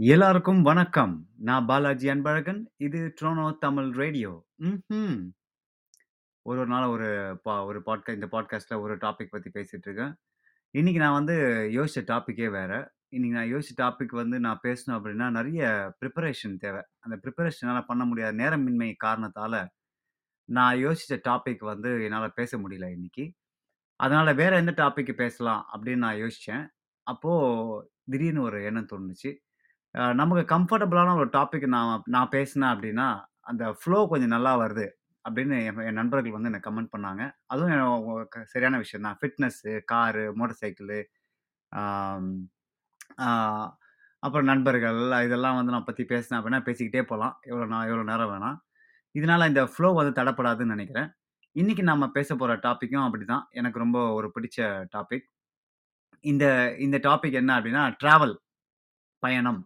எல்லாருக்கும் வணக்கம். நான் பாலாஜி அன்பழகன். இது ட்ரோனோ தமிழ் ரேடியோ. ம் ஒரு ஒரு நாள் ஒரு பா ஒரு பாட்கா இந்த பாட்காஸ்ட்டில் ஒரு டாபிக் பற்றி பேசிகிட்டு இருக்கேன். இன்றைக்கி நான் வந்து யோசித்த டாப்பிக்கே வேறு இன்றைக்கி நான் யோசித்த டாபிக் வந்து நான் பேசணும் அப்படின்னா, நிறைய ப்ரிப்பரேஷன் தேவை அந்த ப்ரிப்பரேஷனால் பண்ண முடியாத நேரமின்மை காரணத்தால் நான் யோசித்த டாபிக் வந்து என்னால் பேச முடியல இன்னைக்கு. அதனால் வேறு எந்த டாப்பிக்கு பேசலாம் அப்படின்னு நான் யோசித்தேன் அப்போது திடீர்னு ஒரு எண்ணம் தோணுச்சு. அ நமக்கு கம்ஃபர்டபுளான ஒரு டாபிக் நான் நான் பேசினேன் அப்படின்னா, அந்த ஃப்ளோ கொஞ்சம் நல்லா வருது அப்படின்னு என் என் நண்பர்கள் வந்து எனக்கு கமெண்ட் பண்ணாங்க. அதுவும் எ ஒ க சரியான விஷயம் தான். ஃபிட்னஸ்ஸு, காரு, மோட்டார் சைக்கிளு, ஆம் ஆ அப்புறம் நண்பர்கள் இதெல்லாம் வந்து நான் பத்தி பேசினேன் அப்படின்னா பேசிக்கிட்டே போலாம். எவ்வளோ நா எவ்வளோ நேரம் வேணாம் இதனால இந்த ஃப்ளோ வந்து தடப்படாதுன்னு நெனைக்கிறேன். இன்னைக்கு நாம பேசப் போற டாபிக்கும் அப்படிதான். எனக்கு ரொம்ப ஒரு பிடிச்ச டாபிக். இந்த இந்த டாபிக் என்ன அப்படின்னா, டிராவல் பயணம்.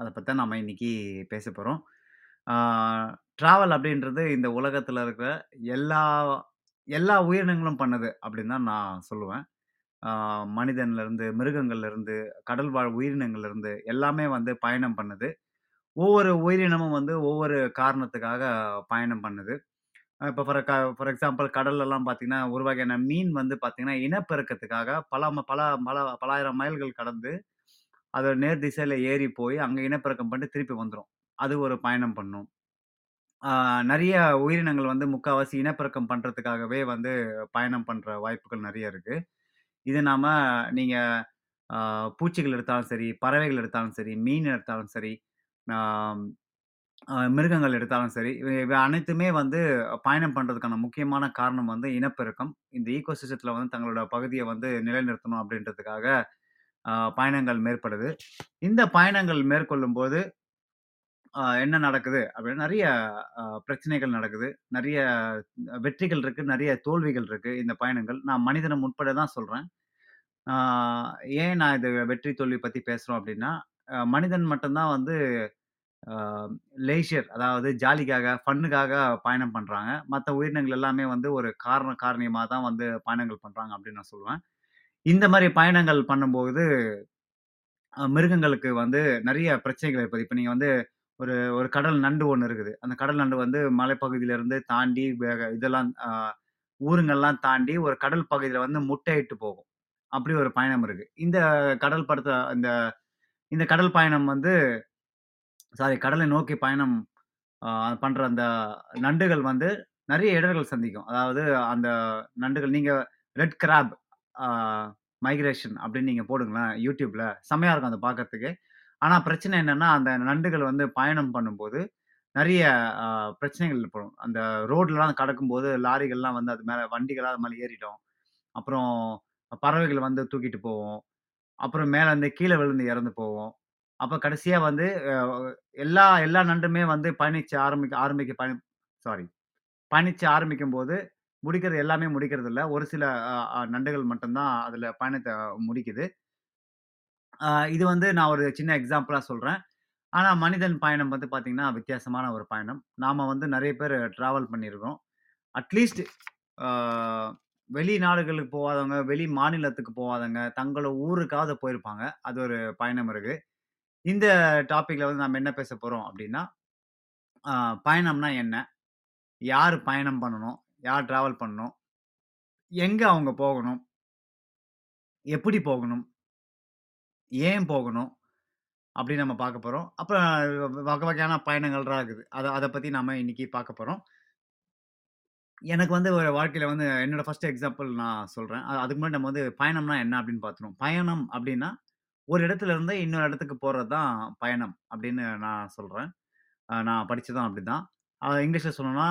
அதை பற்றி தான் நம்ம இன்னைக்கு பேச போகிறோம் ட்ராவல் அப்படின்றது இந்த உலகத்தில் இருக்கிற எல்லா எல்லா உயிரினங்களும் பண்ணுது அப்படின்னு தான் நான் சொல்லுவேன். மனிதன்லேருந்து மிருகங்கள்லேருந்து கடல் வாழ் உயிரினங்கள்லேருந்து எல்லாமே வந்து பயணம் பண்ணுது. ஒவ்வொரு உயிரினமும் வந்து ஒவ்வொரு காரணத்துக்காக பயணம் பண்ணுது. இப்போ ஃபார் க ஃபார் எக்ஸாம்பிள் கடல்லலாம் பார்த்தீங்கன்னா, ஒரு வகையான மீன் வந்து பார்த்தீங்கன்னா, இனப்பெருக்கத்துக்காக பல ம பல பல பலாயிரம் மைல்கள் கடந்து, அதோட நேர் திசையில் ஏறி போய் அங்கே இனப்பெருக்கம் பண்ணிட்டு திருப்பி வந்துடும் அது ஒரு பயணம் பண்ணும். நிறைய உயிரினங்கள் வந்து முக்கால்வாசி இனப்பெருக்கம் பண்ணுறதுக்காகவே வந்து பயணம் பண்ணுற வாய்ப்புகள் நிறைய இருக்குது இது நாம் நீங்கள் பூச்சிகள் எடுத்தாலும் சரி, பறவைகள் எடுத்தாலும் சரி, மீன் எடுத்தாலும் சரி, மிருகங்கள் எடுத்தாலும் சரி, இவை அனைத்துமே வந்து பயணம் பண்ணுறதுக்கான முக்கியமான காரணம் வந்து இனப்பெருக்கம். இந்த ஈகோசிஸ்டத்தில் வந்து தங்களோட பகுதியை வந்து நிலைநிறுத்தணும் அப்படின்றதுக்காக பயணங்கள் மேற்படுது. இந்த பயணங்கள் மேற்கொள்ளும்போது என்ன நடக்குது அப்படின்னா, நிறைய பிரச்சனைகள் நடக்குது. நிறைய வெற்றிகள் இருக்கு, நிறைய தோல்விகள் இருக்கு இந்த பயணங்கள். நான் மனிதனம் உட்பட தான் சொல்றேன். ஏன் நான் இது வெற்றி, தோல்வி பத்தி பேசுறோம் அப்படின்னா, மனிதன் மட்டும்தான் வந்து லேஷியர் அதாவது ஜாலிக்காக, ஃபன்னுக்காக பயணம் பண்றாங்க. மற்ற உயிரினங்கள் எல்லாமே வந்து ஒரு காரண காரணியமாக தான் வந்து பயணங்கள் பண்றாங்க அப்படின்னு நான் சொல்லுவேன். இந்த மாரி பயணங்கள் பண்ணும்போது, அ மிருகங்களுக்கு வந்து நெறைய பிரச்சனைகள் ஏற்படுது. இப்ப நீங்க வந்து ஒரு ஒரு கடல் நண்டு ஒண்ணு இருக்குது. அந்த கடல் நண்டு வந்து மலைப்பகுதியிலிருந்து தாண்டி வேக இதெல்லாம் அ ஊருங்கள்லாம் தாண்டி ஒரு கடல் பகுதியில வந்து முட்டையிட்டு போகும். அப்படி ஒரு பயணம் இருக்கு. இந்த கடல் படத்த இந்த இந்த கடல் பயணம் வந்து சாரி கடலை நோக்கி பயணம் அ பண்ற அந்த நண்டுகள் வந்து நெறைய இடர்கள் சந்திக்கும். அதாவது அந்த நண்டுகள் நீங்க ரெட் கிராப் மைக்ரேஷன் அப்படின்னு நீங்க போடுங்களேன் யூடியூப்பில் செம்மையா இருக்கும் அதை பார்க்கறதுக்கு. ஆனா பிரச்சனை என்னன்னா, அந்த நண்டுகள் வந்து பயணம் பண்ணும்போது நிறைய பிரச்சனைகள் ஏற்படும். அந்த ரோட்லலாம் கடக்கும்போது லாரிகள்லாம் வந்து அது மேல வண்டிகள்லாம் அது மேலே ஏறிடும். அப்புறம் பறவைகள் வந்து தூக்கிட்டு போவோம் அப்புறம் மேலே வந்து கீழே விழுந்து இறந்து போவோம் அப்போ கடைசியாக வந்து எல்லா எல்லா நண்டுமே வந்து பயணிச்சு ஆரம்பிக்க ஆரம்பிக்க பயணி சாரி பயணிச்சு ஆரம்பிக்கும்போது, முடிக்கிறது எல்லாமே முடிக்கிறதில்ல. ஒரு சில அ அ நண்டுகள் மட்டும் தான் அதுல பயணத்த முடிக்குது. இது வந்து நான் ஒரு சின்ன எக்ஸாம்பிளா சொல்றேன். ஆனா மனிதன் பயணம் வந்து பார்த்தீங்கன்னா, வித்தியாசமான ஒரு பயணம். நாம வந்து நெறைய பேர் டிராவல் பண்ணியிருக்கோம். அட்லீஸ்ட் ஆ வெளிநாடுகளுக்கு போகாதவங்க, வெளி மாநிலத்துக்கு போகாதவங்க, தங்கள ஊருக்காவது போயிருப்பாங்க. அது ஒரு பயணம் இருக்கு. இந்த டாபிக்ல வந்து நம்ம என்ன பேச போறோம் அப்டின்னா, ஆ பயணம்னா என்ன? யார் பயணம் பண்ணணும்? யார் ட்ராவல் பண்ணணும்? எங்கே அவங்க போகணும்? எப்படி போகணும்? ஏன் போகணும்? அப்படின்னு நம்ம பார்க்க போகிறோம் அப்புறம் வகை வகையான பயணங்கள்லாம் இருக்குது. அதை அதை பற்றி நம்ம இன்றைக்கி பார்க்க போகிறோம் எனக்கு வந்து ஒரு வாழ்க்கையில் வந்து என்னோடய ஃபஸ்ட் எக்ஸாம்பிள் நான் சொல்கிறேன் அதுக்கு முன்னாடி நம்ம வந்து பயணம்னா என்ன அப்படின்னு பார்த்துருவோம். பயணம் அப்படின்னா ஒரு இடத்துல இருந்து இன்னொரு இடத்துக்கு போகிறது தான் பயணம் அப்படின்னு நான் சொல்கிறேன் நான் படித்ததும் அப்படி தான் இங்கிலீஷில் சொல்லணும்னா,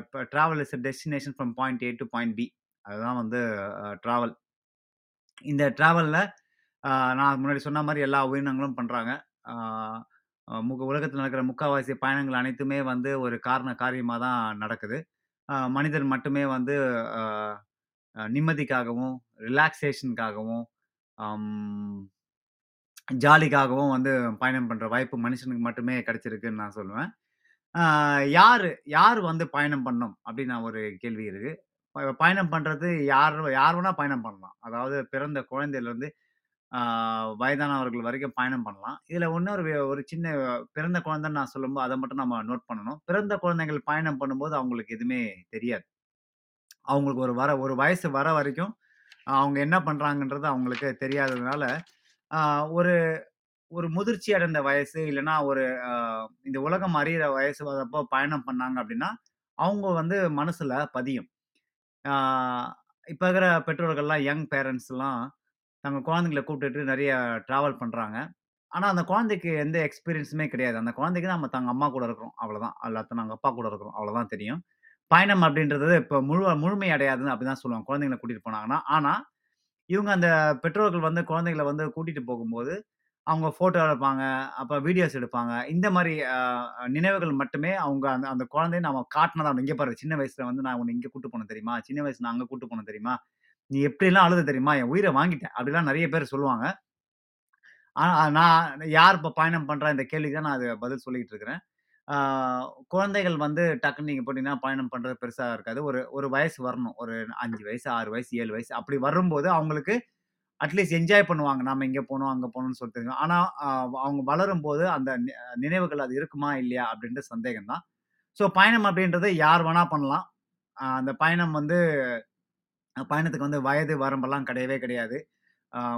இப்போ travel is a destination from point A to point B. அதுதான் வந்து ட்ராவல் இந்த ட்ராவலில் நான் முன்னாடி சொன்ன மாதிரி எல்லா உயிரினங்களும் பண்ணுறாங்க முக உலகத்தில் நடக்கிற முக்கால்வாசி பயணங்கள் அனைத்துமே வந்து ஒரு காரண காரியமாக தான் நடக்குது. மனிதன் மட்டுமே வந்து நிம்மதிக்காகவும், ரிலாக்ஸேஷனுக்காகவும் ஜாலிக்காகவும் வந்து பயணம் பண்ணுற வாய்ப்பு மனுஷனுக்கு மட்டுமே கிடச்சிருக்குன்னு நான் சொல்லுவேன். யார் யார் வந்து பயணம் பண்ணும் அப்படின்னு நான் ஒரு கேள்வி இருக்கு. பயணம் பண்ணுறது யார் யார் வேணால் பயணம் பண்ணலாம். அதாவது பிறந்த குழந்தையிலேருந்து வயதானவர்கள் வரைக்கும் பயணம் பண்ணலாம். இதில் இன்னொரு ஒரு சின்ன பிறந்த குழந்தைன்னு நான் சொல்லும்போது, அதை மட்டும் நம்ம நோட் பண்ணணும். பிறந்த குழந்தைகள் பயணம் பண்ணும்போது அவங்களுக்கு எதுவுமே தெரியாது. அவங்களுக்கு ஒரு வர ஒரு வயசு வர வரைக்கும், அவங்க என்ன பண்ணுறாங்கன்றது அவங்களுக்கு தெரியாததுனால, ஒரு ஒரு முதிர்ச்சி அடைந்த வயசு, இல்லைன்னா ஒரு இந்த உலகம் அறியிற வயசு வரப்போ பயணம் பண்ணாங்க அப்படின்னா, அவங்க வந்து மனசுல பதியும். இப்போ இப்ப இருக்கிற பெற்றோர்கள்லாம் யங் பேரண்ட்ஸ்லாம் தங்க குழந்தைங்கள கூப்பிட்டுட்டு நிறைய டிராவல் பண்றாங்க. ஆனா, அந்த குழந்தைக்கு எந்த எக்ஸ்பீரியன்ஸுமே கிடையாது. அந்த குழந்தைக்கு நம்ம தங்க அம்மா கூட இருக்கிறோம். அவ்வளதான். அல்லாத்த நாங்க அப்பா கூட இருக்கிறோம். அவ்வளதான் தெரியும். பயணம் அப்படின்றது இப்போ முழு முழுமை அடையாதுன்னு அப்படிதான் சொல்லுவாங்க. குழந்தைங்கள கூட்டிட்டு போனாங்கன்னா. ஆனா, இவங்க அந்த பெற்றோர்கள் வந்து குழந்தைகள வந்து கூட்டிட்டு போகும்போது, அவங்க ஃபோட்டோ எடுப்பாங்க. அப்போ வீடியோஸ் எடுப்பாங்க. இந்த மாதிரி நினைவுகள் மட்டுமே அவங்க அந்த அந்த குழந்தைய நம்ம காட்டினதான் அவங்க இங்கே பாரு சின்ன வயசுல வந்து நான் உன்னை இங்கே கூட்டு போனேன் தெரியுமா? சின்ன வயசு நான் அங்கே கூட்டு போனேன் தெரியுமா? நீ எப்படிலாம் அழுத தெரியுமா? என் உயிரை வாங்கிட்டேன் அப்படிலாம் நிறைய பேர் சொல்லுவாங்க. ஆனால் நான் யார் இப்போ பயணம் பண்ணுற இந்த கேள்விக்கு தான் நான் அது பதில் சொல்லிக்கிட்டு இருக்கிறேன். குழந்தைகள் வந்து டக்குன்னு நீங்கள் போட்டிங்கன்னா பயணம் பண்ணுறது பெருசாக இருக்காது. ஒரு ஒரு வயசு வரணும். ஒரு அஞ்சு வயசு, ஆறு வயசு, ஏழு வயசு அப்படி வரும்போது அவங்களுக்கு அட்லீஸ்ட் என்ஜாய் பண்ணுவாங்க. நாம இங்க போனோம், அங்க போனோம்னு சொல்லிட்டு. ஆனா, அவங்க வளரும் போது அந்த நி நினைவுகள் அது இருக்குமா? இல்லையா? அப்படின்ற சந்தேகம் தான். ஸோ பயணம் அப்படின்றது யார் வேணா பண்ணலாம். அந்த பயணம் வந்து பயணத்துக்கு வந்து வயது வரம்பெல்லாம் கிடையவே கிடையாது.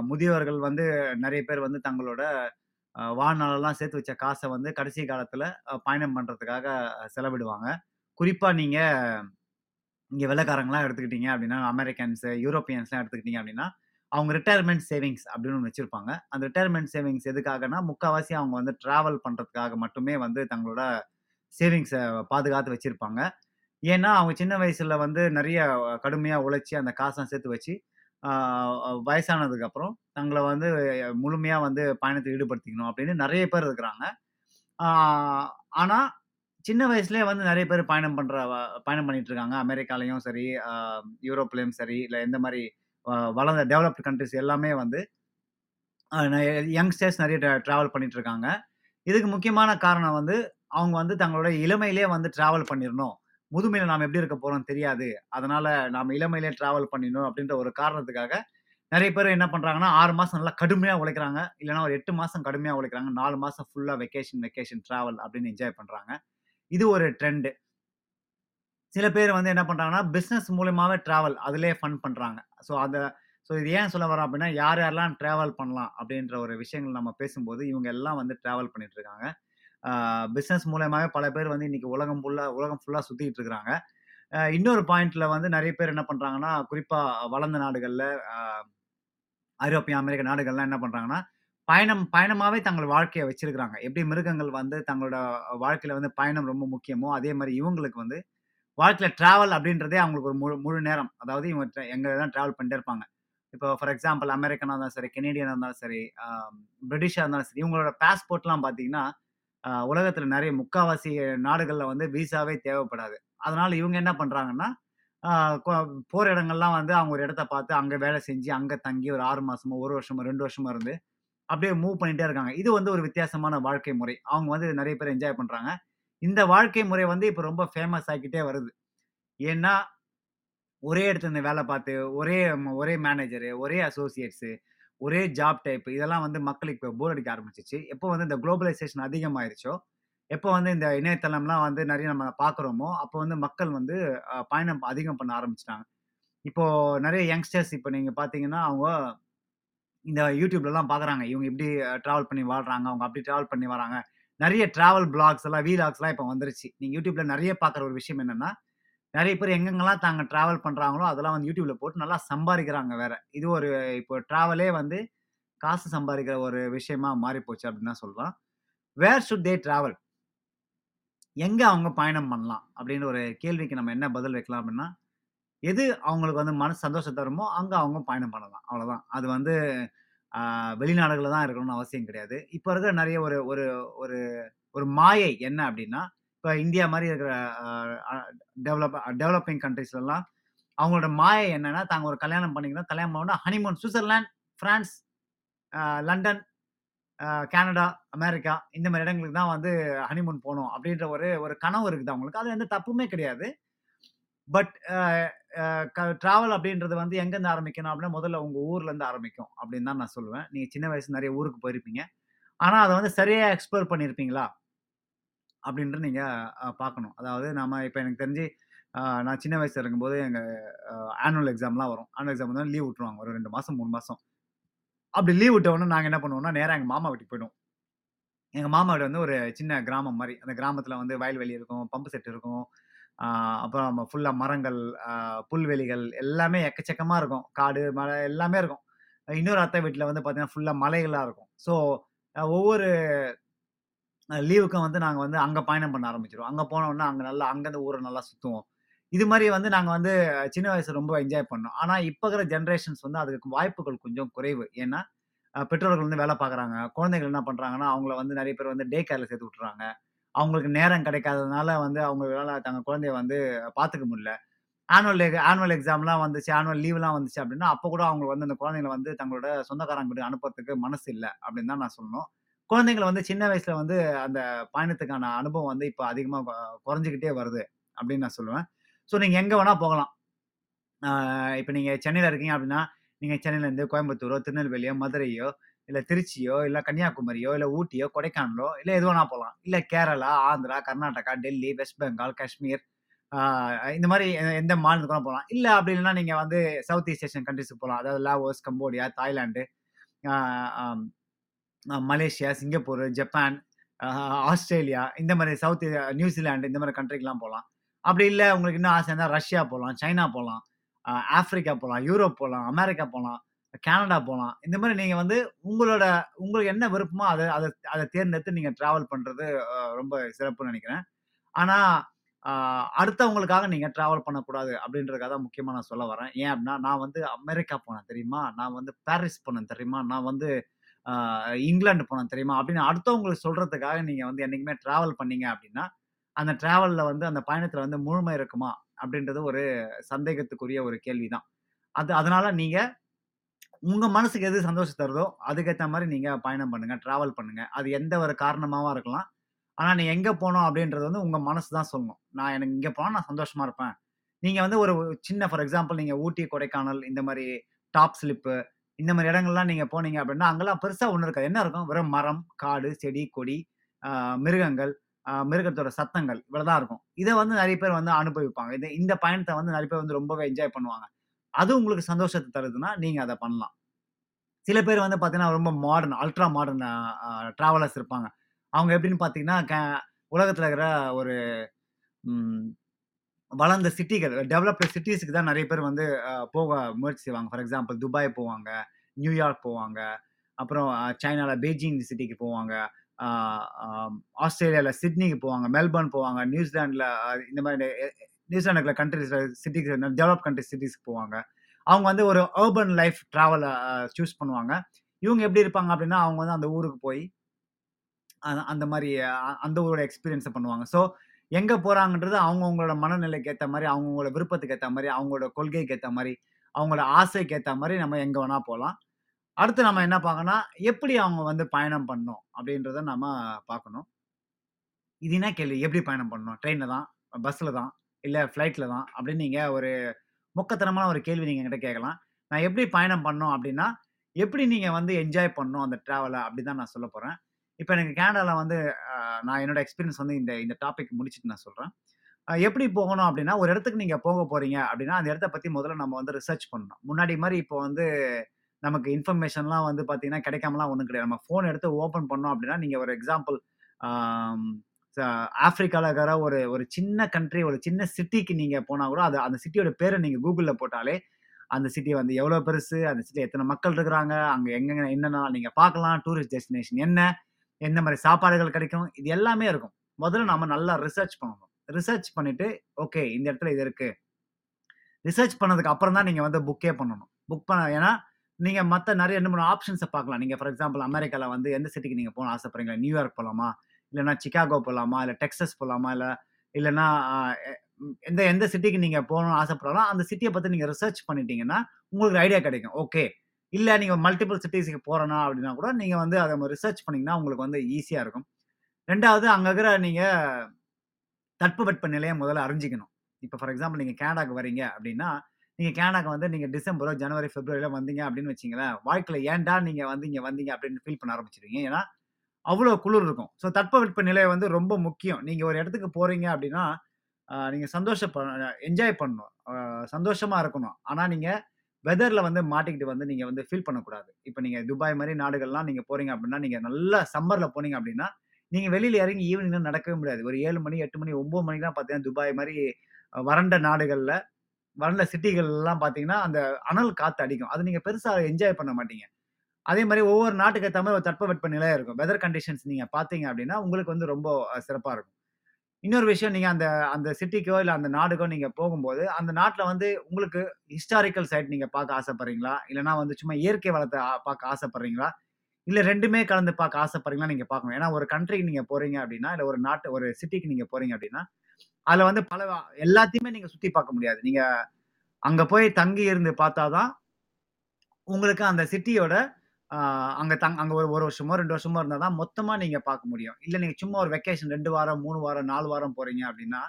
முதியவர்கள் வந்து நிறைய பேர் வந்து தங்களோட வாழ்நாளெல்லாம் சேர்த்து வச்ச காசை வந்து கடைசி காலத்தில் பயணம் பண்ணுறதுக்காக செலவிடுவாங்க. குறிப்பாக நீங்கள் இங்கே வெள்ளக்காரங்களாம் எடுத்துக்கிட்டீங்க அப்படின்னா, அமெரிக்கன்ஸு யூரோப்பியன்ஸ்லாம் எடுத்துக்கிட்டீங்க அப்படின்னா, அவங்க ரிட்டையர்மெண்ட் சேவிங்ஸ் அப்படின்னு ஒன்று வச்சுருப்பாங்க. அந்த ரிட்டையர்மெண்ட் சேவிங்ஸ் எதுக்காகனா முக்காவாசி அவங்க வந்து ட்ராவல் பண்ணுறதுக்காக மட்டுமே வந்து தங்களோட சேவிங்ஸை பாதுகாத்து வச்சுருப்பாங்க. ஏன்னா, அவங்க சின்ன வயசில் வந்து நிறைய கடுமையாக உழைச்சி அந்த காசை சேர்த்து வச்சு, வயசானதுக்கப்புறம் தங்களை வந்து முழுமையாக வந்து பயணத்தை ஈடுபடுத்திக்கணும் அப்படின்னு நிறைய பேர் இருக்கிறாங்க. ஆனால் சின்ன வயசுலேயே வந்து நிறைய பேர் பயணம் பண்ணுற பயணம் பண்ணிகிட்ருக்காங்க அமெரிக்காலையும் சரி, யூரோப்லேயும் சரி, இல்லை எந்த மாதிரி வளர்ந்த டெவலப்டு கண்ட்ரிஸ் எல்லாமே வந்து யங்ஸ்டர்ஸ் நிறைய ட்ராவல் பண்ணிட்டு இருக்காங்க. இதுக்கு முக்கியமான காரணம் வந்து, அவங்க வந்து தங்களோட இளமையிலேயே வந்து டிராவல் பண்ணிடணும் முதுமையில் நாம் எப்படி இருக்க போகிறோம் தெரியாது. அதனால நாம் இளமையிலே டிராவல் பண்ணிடணும் அப்படின்ற ஒரு காரணத்துக்காக, நிறைய பேர் என்ன பண்ணுறாங்கன்னா ஆறு மாதம் நல்லா கடுமையாக உழைக்கிறாங்க. இல்லைன்னா ஒரு எட்டு மாதம் கடுமையாக உழைக்கிறாங்க. நாலு மாதம் ஃபுல்லாக வெக்கேஷன், வெக்கேஷன் ட்ராவல் அப்படின்னு என்ஜாய் பண்ணுறாங்க இது ஒரு ட்ரெண்டு சில பேர் வந்து என்ன பண்ணுறாங்கன்னா பிஸ்னஸ் மூலயமாவே ட்ராவல் அதிலே ஃபன் பண்ணுறாங்க ஸோ அதை ஸோ இது ஏன் சொல்ல வரோம் அப்படின்னா யார் யாரெல்லாம் ட்ராவல் பண்ணலாம் அப்படின்ற ஒரு விஷயங்கள் நம்ம பேசும்போது, இவங்க எல்லாம் வந்து ட்ராவல் பண்ணிட்டு இருக்காங்க. பிஸ்னஸ் மூலயமாவே பல பேர் வந்து இன்னைக்கு உலகம் ஃபுல்லாக உலகம் ஃபுல்லாக சுற்றிட்டு இருக்கிறாங்க. இன்னொரு பாயிண்ட்ல வந்து நிறைய பேர் என்ன பண்ணுறாங்கன்னா குறிப்பாக வளர்ந்த நாடுகளில் ஐரோப்பிய, அமெரிக்க நாடுகள்லாம் என்ன பண்ணுறாங்கன்னா பயணம் பயணமாகவே தங்கள் வாழ்க்கையை வச்சிருக்கிறாங்க. எப்படி மிருகங்கள் வந்து தங்களோட வாழ்க்கையில் வந்து பயணம் ரொம்ப முக்கியமோ, அதே மாதிரி இவங்களுக்கு வந்து வாழ்க்கையில் ட்ராவல் அப்படின்றதே அவங்களுக்கு ஒரு முழு முழு நேரம். அதாவது இவங்க எங்கே எங்க தான் ட்ராவல் பண்ணிட்டே இருப்பாங்க. இப்போ ஃபார் எக்ஸாம்பிள் அமெரிக்கனா இருந்தாலும் சரி, கனேடியனா இருந்தாலும் சரி, பிரிட்டிஷாக இருந்தாலும் சரி, இவங்களோட பாஸ்போர்ட்லாம் பார்த்தீங்கன்னா, உலகத்தில் நிறைய முக்காவாசி நாடுகளில் வந்து விசாவே தேவைப்படாது. அதனால இவங்க என்ன பண்ணுறாங்கன்னா போகிற இடங்கள்லாம் வந்து அவங்க ஒரு இடத்த பார்த்து, அங்கே வேலை செஞ்சு, அங்கே தங்கி ஒரு ஆறு மாதமோ ஒரு வருஷமோ, ரெண்டு வருஷமோ இருந்து, அப்படியே மூவ் பண்ணிகிட்டே இருக்காங்க. இது வந்து ஒரு வித்தியாசமான வாழ்க்கை முறை. அவங்க வந்து நிறைய பேர் என்ஜாய் பண்ணுறாங்க இந்த வாழ்க்கை முறை வந்து இப்போ ரொம்ப ஃபேமஸ் ஆகிக்கிட்டே வருது. ஏன்னா, ஒரே இடத்துல இருந்து வேலை பார்த்து, ஒரே ஒரே மேனேஜரு, ஒரே அசோசியேட்ஸு, ஒரே ஜாப் டைப் இதெல்லாம் வந்து மக்களுக்கு இப்போ போர் அடிக்க ஆரம்பிச்சிச்சு எப்போ வந்து இந்த குளோபலைசேஷன் அதிகமாயிருச்சோ, எப்போ வந்து இந்த இணையதளம்லாம் வந்து நிறைய நம்ம பார்க்குறோமோ, அப்போ வந்து மக்கள் வந்து பயணம் அதிகம் பண்ண ஆரம்பிச்சிட்டாங்க இப்போ நிறைய யங்ஸ்டர்ஸ் இப்போ நீங்கள் பார்த்தீங்கன்னா, அவங்க இந்த யூடியூப்லலாம் பார்க்குறாங்க. இவங்க எப்படி ட்ராவல் பண்ணி வாழ்கிறாங்க அவங்க அப்படி ட்ராவல் பண்ணி வராங்க. நிறைய டிராவல் பிளாக்ஸ் எல்லாம், வீலாக்ஸ்லாம் இப்போ வந்துருச்சு. நீங்கள் யூடியூப்ல நிறைய பார்க்குற ஒரு விஷயம் என்னன்னா, நிறைய பேர் எங்கெங்கலாம் தாங்க டிராவல் பண்ணுறாங்களோ அதெல்லாம் வந்து யூடியூப்ல போட்டு நல்லா சம்பாதிக்கிறாங்க வேற. இது ஒரு இப்போ டிராவலே வந்து காசு சம்பாதிக்கிற ஒரு விஷயமா மாறிப்போச்சு அப்படின்னு தான் சொல்லலாம். Where should they travel? எங்கே அவங்க பயணம் பண்ணலாம்? அப்படின்னு ஒரு கேள்விக்கு நம்ம என்ன பதில் வைக்கலாம் அப்படின்னா, எது அவங்களுக்கு வந்து மனசு சந்தோஷம் தருமோ, அங்கே அவங்க பயணம் பண்ணலாம். அவ்வளோதான். அது வந்து வெளிநாடுகளில் தான் இருக்கணும்னு அவசியம் கிடையாது. இப்போ இருக்கிற நிறைய ஒரு ஒரு ஒரு ஒரு மாயை என்ன அப்படின்னா இப்போ இந்தியா மாதிரி இருக்கிற டெவலப் டெவலப்பிங் கண்ட்ரிஸ்லலாம் அவங்களோட மாயை என்னன்னா, தாங்க ஒரு கல்யாணம் பண்ணிக்கணும். கல்யாணம் பண்ணா honeymoon Switzerland, France, London, Canada, America இந்த மாதிரி இடங்களுக்கு தான் வந்து ஹனிமூன் போகணும் அப்படின்ற ஒரு ஒரு கனவு இருக்குது அவங்களுக்கு. அது எந்த தப்புமே கிடையாது. பட் ட்ராவல் அப்படின்றது வந்து எங்கேருந்து ஆரம்பிக்கணும் அப்படின்னா, முதல்ல உங்கள் ஊர்லேருந்து ஆரம்பிக்கும் அப்படின்னு தான் நான் சொல்லுவேன். நீங்கள் சின்ன வயசு நிறைய ஊருக்கு போயிருப்பீங்க. ஆனால் அதை வந்து சரியாக எக்ஸ்ப்ளோர் பண்ணியிருப்பீங்களா? அப்படின்ட்டு நீங்கள் பார்க்கணும். அதாவது நம்ம இப்போ எனக்கு தெரிஞ்சு நான் சின்ன வயசில் இருக்கும்போது எங்கள் ஆனுவல் எக்ஸாம்லாம் வரும். ஆனுவல் எக்ஸாம் வந்து லீவ் விட்டுருவாங்க. ஒரு ரெண்டு மாதம் மூணு மாதம் அப்படி லீவ் விட்டவொடனே நாங்கள் என்ன பண்ணுவோம்னா, நேராக எங்கள் மாமா வீட்டுக்கு போயிடுவோம். எங்கள் மாமா வீடு வந்து ஒரு சின்ன கிராமம் மாதிரி அந்த கிராமத்தில் வந்து வயல்வெளி இருக்கும், பம்பு செட் இருக்கும். அப்புறம் அப்புறம் ஃபுல்லாக மரங்கள், புல்வெளிகள் எல்லாமே எக்கச்சக்கமாக இருக்கும். காடு, மலை எல்லாமே இருக்கும். இன்னொரு அத்தை வீட்டில் வந்து பார்த்தீங்கன்னா, ஃபுல்லாக மலைகளாக இருக்கும். ஸோ ஒவ்வொரு லீவுக்கும் வந்து நாங்கள் வந்து அங்கே பயணம் பண்ண ஆரம்பிச்சிருவோம் அங்கே போனோம்னா, அங்கே நல்லா அங்கேருந்து ஊரை நல்லா சுற்றுவோம் இது மாதிரி வந்து நாங்கள் வந்து சின்ன வயசு ரொம்ப என்ஜாய் பண்ணோம். ஆனால் இப்போ இருக்கிற ஜென்ரேஷன்ஸ் வந்து அதுக்கு வாய்ப்புகள் கொஞ்சம் குறைவு. ஏன்னா, பெற்றோர்கள் வந்து வேலை பார்க்குறாங்க. குழந்தைகள் என்ன பண்ணுறாங்கன்னா அவங்கள வந்து நிறைய பேர் வந்து டே கேரில் சேர்த்து விட்றாங்க அவங்களுக்கு நேரம் கிடைக்காததுனால வந்து அவங்களால தங்க குழந்தைய வந்து பார்த்துக்க முடியல. ஆனுவல் ஆனுவல் எக்ஸாம்லாம் வந்துச்சு, ஆனுவல் லீவ்லாம் வந்துச்சு அப்படின்னா, அப்போ கூட அவங்க வந்து அந்த குழந்தைங்கள வந்து தங்களோட சொந்தக்காரங்க வீட்டுக்கு அனுப்புறதுக்கு மனசு இல்லை அப்படின்னு தான் நான் சொல்லணும். குழந்தைங்கள வந்து சின்ன வயசுல வந்து அந்த பயணத்துக்கான அனுபவம் வந்து இப்போ அதிகமாக குறைஞ்சிக்கிட்டே வருது அப்படின்னு நான் சொல்லுவேன். ஸோ நீங்கள் எங்கே வேணால் போகலாம். இப்போ நீங்கள் சென்னையில் இருக்கீங்க அப்படின்னா, நீங்கள் சென்னையிலேருந்து கோயம்புத்தூரோ, திருநெல்வேலியோ, மதுரையோ, இல்லை திருச்சியோ, இல்லை கன்னியாகுமரியோ, இல்லை ஊட்டியோ, கொடைக்கானலோ, இல்லை எது வேணா போகலாம் இல்லை கேரளா, ஆந்திரா, கர்நாடகா, டெல்லி, வெஸ்ட் பெங்கால், காஷ்மீர் இந்த மாதிரி எந்த மாநிலத்துக்கு கூட போகலாம் இல்லை அப்படி இல்லைன்னா நீங்கள் வந்து சவுத் ஈஸ்ட் ஏஷியன் கன்ட்ரீஸ்க்கு போகலாம் அதாவது Laos, Cambodia, Thailand, Malaysia, Singapore, Japan, Australia இந்த மாதிரி சவுத் நியூசிலாண்டு இந்த மாதிரி கண்ட்ரிக்கெலாம் போகலாம் அப்படி இல்லை உங்களுக்கு இன்னும் ஆசை இருந்தால் ரஷ்யா போகலாம் சைனா போகலாம் ஆஃப்ரிக்கா போகலாம் யூரோப் போகலாம் அமெரிக்கா போகலாம் கனடா போகலாம் இந்த மாதிரி நீங்க வந்து உங்களோட உங்களுக்கு என்ன விருப்பமோ அதை அதை அதை தேர்ந்தெடுத்து நீங்க டிராவல் பண்றது ரொம்ப சிறப்புன்னு நினைக்கிறேன் ஆனா, அடுத்தவங்களுக்காக நீங்க டிராவல் பண்ணக்கூடாது அப்படின்றதுக்காக தான் முக்கியமா நான் சொல்ல வரேன். ஏன் அப்படின்னா, நான் வந்து அமெரிக்கா போனேன் தெரியுமா? நான் வந்து பாரிஸ் போனேன் தெரியுமா? நான் வந்து இங்கிலாந்து போனேன் தெரியுமா? அப்படின்னு அடுத்தவங்களுக்கு சொல்றதுக்காக நீங்க வந்து என்னைக்குமே டிராவல் பண்ணீங்க அப்படின்னா, அந்த ட்ராவலில் வந்து அந்த பயணத்தில் வந்து முழுமை இருக்குமா? அப்படின்றது ஒரு சந்தேகத்துக்குரிய ஒரு கேள்வி தான். அது அதனால நீங்கள் உங்க மனசுக்கு எது சந்தோஷம் தருதோ, அதுக்கேற்ற மாதிரி நீங்க பயணம் பண்ணுங்க, டிராவல் பண்ணுங்க. அது எந்த ஒரு காரணமாவா இருக்கலாம். ஆனா, நீ எங்க போனோம் அப்படின்றது வந்து உங்க மனசு தான் சொல்லணும். நான் எனக்கு இங்க போனா நான் சந்தோஷமா இருப்பேன். நீங்க வந்து ஒரு சின்ன ஃபார் எக்ஸாம்பிள் நீங்க ஊட்டி, கொடைக்கானல் இந்த மாதிரி டாப் ஸ்லிப்பு இந்த மாதிரி இடங்கள்லாம் நீங்க போனீங்க அப்படின்னா, அங்கெல்லாம் பெருசா ஒன்று இருக்காது. என்ன இருக்கும்? வெறும் மரம், காடு, செடி, கொடி, மிருகங்கள், மிருகத்தோட சத்தங்கள் இவ்வளோதான் இருக்கும். இதை வந்து நிறைய பேர் வந்து அனுபவிப்பாங்க. இது இந்த பயணத்தை வந்து நிறைய பேர் வந்து ரொம்பவே என்ஜாய் பண்ணுவாங்க. அது உங்களுக்கு சந்தோஷத்தை தருதுன்னா, நீங்கள் அதை பண்ணலாம். சில பேர் வந்து பார்த்தீங்கன்னா, ரொம்ப மாடர்ன், அல்ட்ரா மாடர்ன் ட்ராவலர்ஸ் இருப்பாங்க. அவங்க எப்படின்னு பார்த்தீங்கன்னா, க உலகத்தில் இருக்கிற ஒரு வளர்ந்த சிட்டிகள், டெவலப்டு சிட்டிஸுக்கு தான் நிறைய பேர் வந்து போக முயற்சி செய்வாங்க. ஃபார் எக்ஸாம்பிள் துபாய் போவாங்க, நியூயார்க் போவாங்க, அப்புறம் சைனாவில் பெய்ஜிங் சிட்டிக்கு போவாங்க. ஆஸ்திரேலியாவில் சிட்னிக்கு போவாங்க, மெல்பர்ன் போவாங்க, நியூசிலாண்டில் இந்த மாதிரி எ எ நியூசிலாந்துல இருக்கிற கண்ட்ரி சிட்டிக்கு போவாங்க. அவங்க வந்து ஒரு அர்பன் லைஃப் ட்ராவலை சூஸ் பண்ணுவாங்க. இவங்க எப்படி இருப்பாங்க அப்படின்னா, அவங்க வந்து அந்த ஊருக்கு போய் அந்த மாதிரி அந்த ஊரோட எக்ஸ்பீரியன்ஸை பண்ணுவாங்க. ஸோ எங்கே போகிறாங்கன்றது அவங்கவுங்களோட மனநிலைக்கு ஏற்ற மாதிரி அவங்கவுங்களோட விருப்பத்துக்கு ஏற்ற மாதிரி அவங்களோட கொள்கைக்கு ஏற்ற மாதிரி அவங்களோட ஆசைக்கு ஏற்ற மாதிரி நம்ம எங்கே வேணால் போகலாம் அடுத்து நம்ம என்ன பார்க்கணும்னா, எப்படி அவங்க வந்து பயணம் பண்ணணும் அப்படின்றத நம்ம பார்க்கணும். இது என்ன கேள்வி? எப்படி பயணம் பண்ணணும்? ட்ரெயினில் தான், பஸ்ஸில் தான், இல்லை ஃப்ளைட்டில் தான் அப்படின்னு நீங்கள் ஒரு முக்கத்தனமான ஒரு கேள்வி நீங்கள் என்கிட்ட கேட்கலாம். நான் எப்படி பயணம் பண்ணோம் அப்படின்னா, எப்படி நீங்கள் வந்து என்ஜாய் பண்ணணும் அந்த ட்ராவலை அப்படி தான் நான் சொல்ல போகிறேன் இப்போ எனக்கு கேனடாவில் வந்து நான் என்னோட எக்ஸ்பீரியன்ஸ் வந்து இந்த இந்த டாபிக் முடிச்சுட்டு நான் சொல்கிறேன் எப்படி போகணும் அப்படின்னா, ஒரு இடத்துக்கு நீங்கள் போக போகிறீங்க அப்படின்னா, அந்த இடத்த பற்றி முதல்ல நம்ம வந்து ரிசர்ச் பண்ணணும். முன்னாடி மாதிரி இப்போ வந்து நமக்கு இன்ஃபர்மேஷன்லாம் வந்து பார்த்தீங்கன்னா, கிடைக்காமலாம் ஒன்றும் கிடையாது. நம்ம ஃபோன் எடுத்து ஓப்பன் பண்ணோம் அப்படின்னா, நீங்கள் ஒரு எக்ஸாம்பிள் ஆப்பிரிக்காவில் இருக்கிற ஒரு ஒரு சின்ன கண்ட்ரி, ஒரு சின்ன சிட்டிக்கு நீங்கள் போனால் கூட, அது அந்த சிட்டியோட பேரை நீங்கள் கூகுளில் போட்டாலே, அந்த சிட்டி வந்து எவ்வளோ பெருசு, அந்த சிட்டில எத்தனை மக்கள் இருக்கிறாங்க, அங்கே எங்கெங்க என்னென்னா நீங்கள் பார்க்கலாம், டூரிஸ்ட் டெஸ்டினேஷன் என்ன, எந்த மாதிரி சாப்பாடுகள் கிடைக்கும், இது எல்லாமே இருக்கும். முதல்ல நம்ம நல்லா ரிசர்ச் பண்ணணும். ரிசர்ச் பண்ணிவிட்டு ஓகே இந்த இடத்துல இது இருக்குது ரிசர்ச் பண்ணதுக்கு அப்புறம் தான் நீங்கள் வந்து புக்கே பண்ணணும். புக் பண்ண ஏன்னா, நீங்க மத்த நெறைய 2, 3 ஆப்ஷன்ஸ பார்க்கலாம். நீங்கள் ஃபார் எக்ஸாம்பிள் அமெரிக்காவில் வந்து எந்த சிட்டிக்கு நீங்கள் போகணும் ஆசைப்படுறீங்களா நியூயார்க் போலாமா? இல்லைன்னா சிக்காகோ போகலாமா இல்லை டெக்ஸஸ் போகலாமா இல்லை இல்லைன்னா எந்த எந்த சிட்டிக்கு நீங்கள் போகணும்னு ஆசைப்படலாம் அந்த சிட்டியை பற்றி நீங்கள் ரிசர்ச் பண்ணிட்டீங்கன்னா, உங்களுக்கு ஐடியா கிடைக்கும். ஓகே. இல்லை நீங்கள் மல்டிபிள் சிட்டிஸுக்கு போகிறனா அப்படின்னா கூட, நீங்கள் வந்து அதை ரிசர்ச் பண்ணிங்கன்னா உங்களுக்கு வந்து ஈஸியாக இருக்கும். ரெண்டாவது அங்க இருக்கிற நீங்கள் தட்பவெட்ப நிலையை முதல்ல அறிஞ்சுக்கணும். இப்போ ஃபார் எக்ஸாம்பிள் நீங்கள் கேனடாக்கு வரீங்க அப்படின்னா, நீங்கள் கேனடாக்கு வந்து நீங்கள் டிசம்பரோ, ஜனவரி, ஃபெப்ரவரியில் வந்தீங்க அப்படின்னு வச்சிங்களேன் வாழ்க்கையில் ஏன்டா நீங்கள் வந்து இங்கே வந்தீங்க அப்படின்னு ஃபீல் பண்ண ஆரம்பிச்சிருவீங்க ஏன்னா, அவ்வளோ குளிர் இருக்கும். ஸோ தட்பவெட்ப நிலை வந்து ரொம்ப முக்கியம். நீங்கள் ஒரு இடத்துக்கு போகிறீங்க அப்படின்னா, நீங்கள் சந்தோஷ என்ஜாய் பண்ணணும். சந்தோஷமாக இருக்கணும். ஆனால் நீங்கள் வெதரில் வந்து மாட்டிக்கிட்டு வந்து நீங்கள் வந்து ஃபீல் பண்ணக்கூடாது. இப்போ நீங்கள் துபாய் மாதிரி நாடுகள்லாம் நீங்கள் போகிறீங்க அப்படின்னா, நீங்கள் நல்லா சம்மரில் போனீங்க அப்படின்னா, நீங்கள் வெளியில் இறங்கி ஈவினிங்லாம் நடக்கவே முடியாது. ஒரு ஏழு மணி, எட்டு மணி, 9 மணிக்கெல்லாம் பார்த்தீங்கன்னா, துபாய் மாதிரி வறண்ட நாடுகளில் வறண்ட சிட்டிகள்லாம் பார்த்தீங்கன்னா, அந்த அனல் காற்று அடிக்கும். அது நீங்கள் பெருசாக என்ஜாய் பண்ண மாட்டீங்க. அதே மாதிரி ஒவ்வொரு நாட்டுக்கு ஏற்ற மாதிரி ஒரு தட்பவெட்ப நிலையாக இருக்கும். வெதர் கண்டிஷன்ஸ் நீங்கள் பார்த்தீங்க அப்படின்னா, உங்களுக்கு வந்து ரொம்ப சிறப்பாக இருக்கும். இன்னொரு விஷயம் நீங்கள் அந்த அந்த சிட்டிக்கோ, இல்லை அந்த நாடுக்கோ நீங்கள் போகும்போது, அந்த நாட்டில் வந்து உங்களுக்கு ஹிஸ்டாரிக்கல் சைட் நீங்கள் பார்க்க ஆசைப்படுறீங்களா? இல்லைனா வந்து சும்மா இயற்கை வளத்தை பார்க்க ஆசைப்படுறீங்களா? இல்லை ரெண்டுமே கலந்து பார்க்க ஆசைப்பட்றீங்களா நீங்கள் பார்க்கணும். ஏன்னா ஒரு கண்ட்ரிக்கு நீங்கள் போகிறீங்க அப்படின்னா, இல்லை ஒரு நாட்டு ஒரு சிட்டிக்கு நீங்கள் போகிறீங்க அப்படின்னா, அதில் வந்து பல எல்லாத்தையுமே நீங்கள் சுற்றி பார்க்க முடியாது. நீங்கள் அங்கே போய் தங்கி இருந்து பார்த்தா தான் உங்களுக்கு அந்த சிட்டியோட அங்கே தங் அங்கே ஒரு ஒரு வருஷமோ, ரெண்டு வருஷமோ இருந்தால் தான் மொத்தமாக நீங்கள் பார்க்க முடியும். இல்லை நீங்கள் சும்மா ஒரு வெக்கேஷன் ரெண்டு வாரம், மூணு வாரம், நாலு வாரம் போகிறீங்க அப்படின்னா,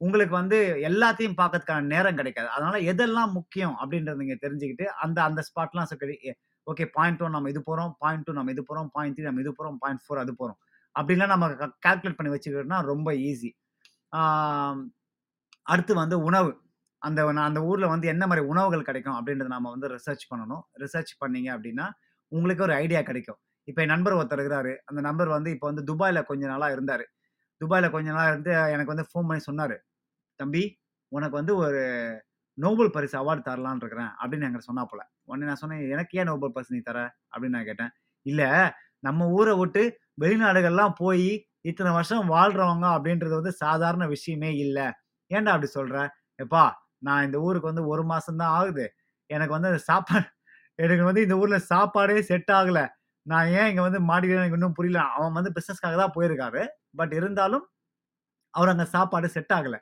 உங்களுக்கு வந்து எல்லாத்தையும் பார்க்கறதுக்கான நேரம் கிடைக்காது. அதனால எதெல்லாம் முக்கியம் அப்படின்றத நீங்கள் தெரிஞ்சுக்கிட்டு, அந்த அந்த ஸ்பாட்லாம் சரி ஓகே பாயிண்ட் ஒன் நம்ம இது போகிறோம் பாயிண்ட் டூ நம்ம இது போகிறோம் பாயிண்ட் த்ரீ நம்ம இது போகிறோம் பாயிண்ட் ஃபோர் அது போகிறோம் அப்படிலாம் நம்ம க கால்குலேட் பண்ணி வச்சுக்கிட்டோம்னா ரொம்ப ஈஸி. அடுத்து வந்து உணவு. அந்த அந்த ஊரில் வந்து என்ன மாதிரி உணவுகள் கிடைக்கும் அப்படின்றத நம்ம வந்து ரிசர்ச் பண்ணணும். ரிசர்ச் பண்ணீங்க அப்படின்னா, உங்களுக்கு ஒரு ஐடியா கிடைக்கும். இப்போ என் நண்பர் ஒருத்தர் இருக்கிறாரு. அந்த நண்பர் வந்து இப்போ வந்து துபாயில் கொஞ்ச நாளாக இருந்தார் துபாயில் கொஞ்ச நாளாக இருந்து எனக்கு வந்து ஃபோன் பண்ணி சொன்னார் "தம்பி, உனக்கு வந்து ஒரு நோபல் பரிசு அவார்டு தரலான்னு இருக்கிறேன்" அப்படின்னு என்கிட்ட போல உடனே நான் சொன்னேன், "எனக்கு ஏன் நோபல் பரிசு நீ தர?" அப்படின்னு நான் கேட்டேன். இல்லை நம்ம ஊரை விட்டு வெளிநாடுகள்லாம் போய் இத்தனை வருஷம் வாழ்றவங்க அப்படின்றது வந்து சாதாரண விஷயமே இல்லை ஏன்டா அப்படி சொல்ற?" "எப்பா, நான் இந்த ஊருக்கு வந்து ஒரு மாதம் தான் ஆகுது. எனக்கு வந்து சாப்பாடு எனக்கு வந்து இந்த ஊர்ல சாப்பாடே செட் ஆகல. நான் ஏன் இங்க வந்து மாடிக்கிறேன் எனக்கு இன்னும் புரியல." அவன் வந்து பிசினஸ்க்காக தான் போயிருக்காரு. பட் இருந்தாலும் அவர் அந்த சாப்பாடு செட் ஆகல.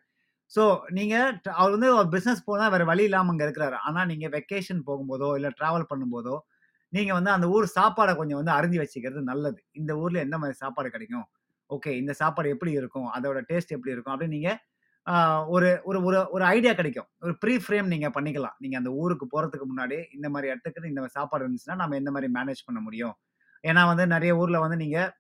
ஸோ நீங்கள் அவர் வந்து பிசினஸ் போனா வேற வழி இல்லாம அங்க இருக்கிறாரு. ஆனா நீங்க வெக்கேஷன் போகும்போதோ, இல்ல டிராவல் பண்ணும்போதோ, நீங்க வந்து அந்த ஊர் சாப்பாடை கொஞ்சம் வந்து அறிஞ்சு வச்சுக்கிறது நல்லது. இந்த ஊர்ல எந்த மாதிரி சாப்பாடு கிடைக்கும்? ஓகே இந்த சாப்பாடு எப்படி இருக்கும்? அதோட டேஸ்ட் எப்படி இருக்கும்? அப்படின்னு நீங்க ஒரு ஒரு ஒரு ஒரு ஐடியா கிடைக்கும். ஒரு ப்ரீ ஃப்ரேம் நீங்கள் பண்ணிக்கலாம். நீங்கள் அந்த ஊருக்கு போகிறதுக்கு முன்னாடி, இந்த மாதிரி இடத்துக்கு இந்த சாப்பாடு இருந்துச்சுன்னா, நம்ம எந்த மாதிரி மேனேஜ் பண்ண முடியும்? ஏன்னா வந்து நிறைய ஊரில் வந்து நீங்கள்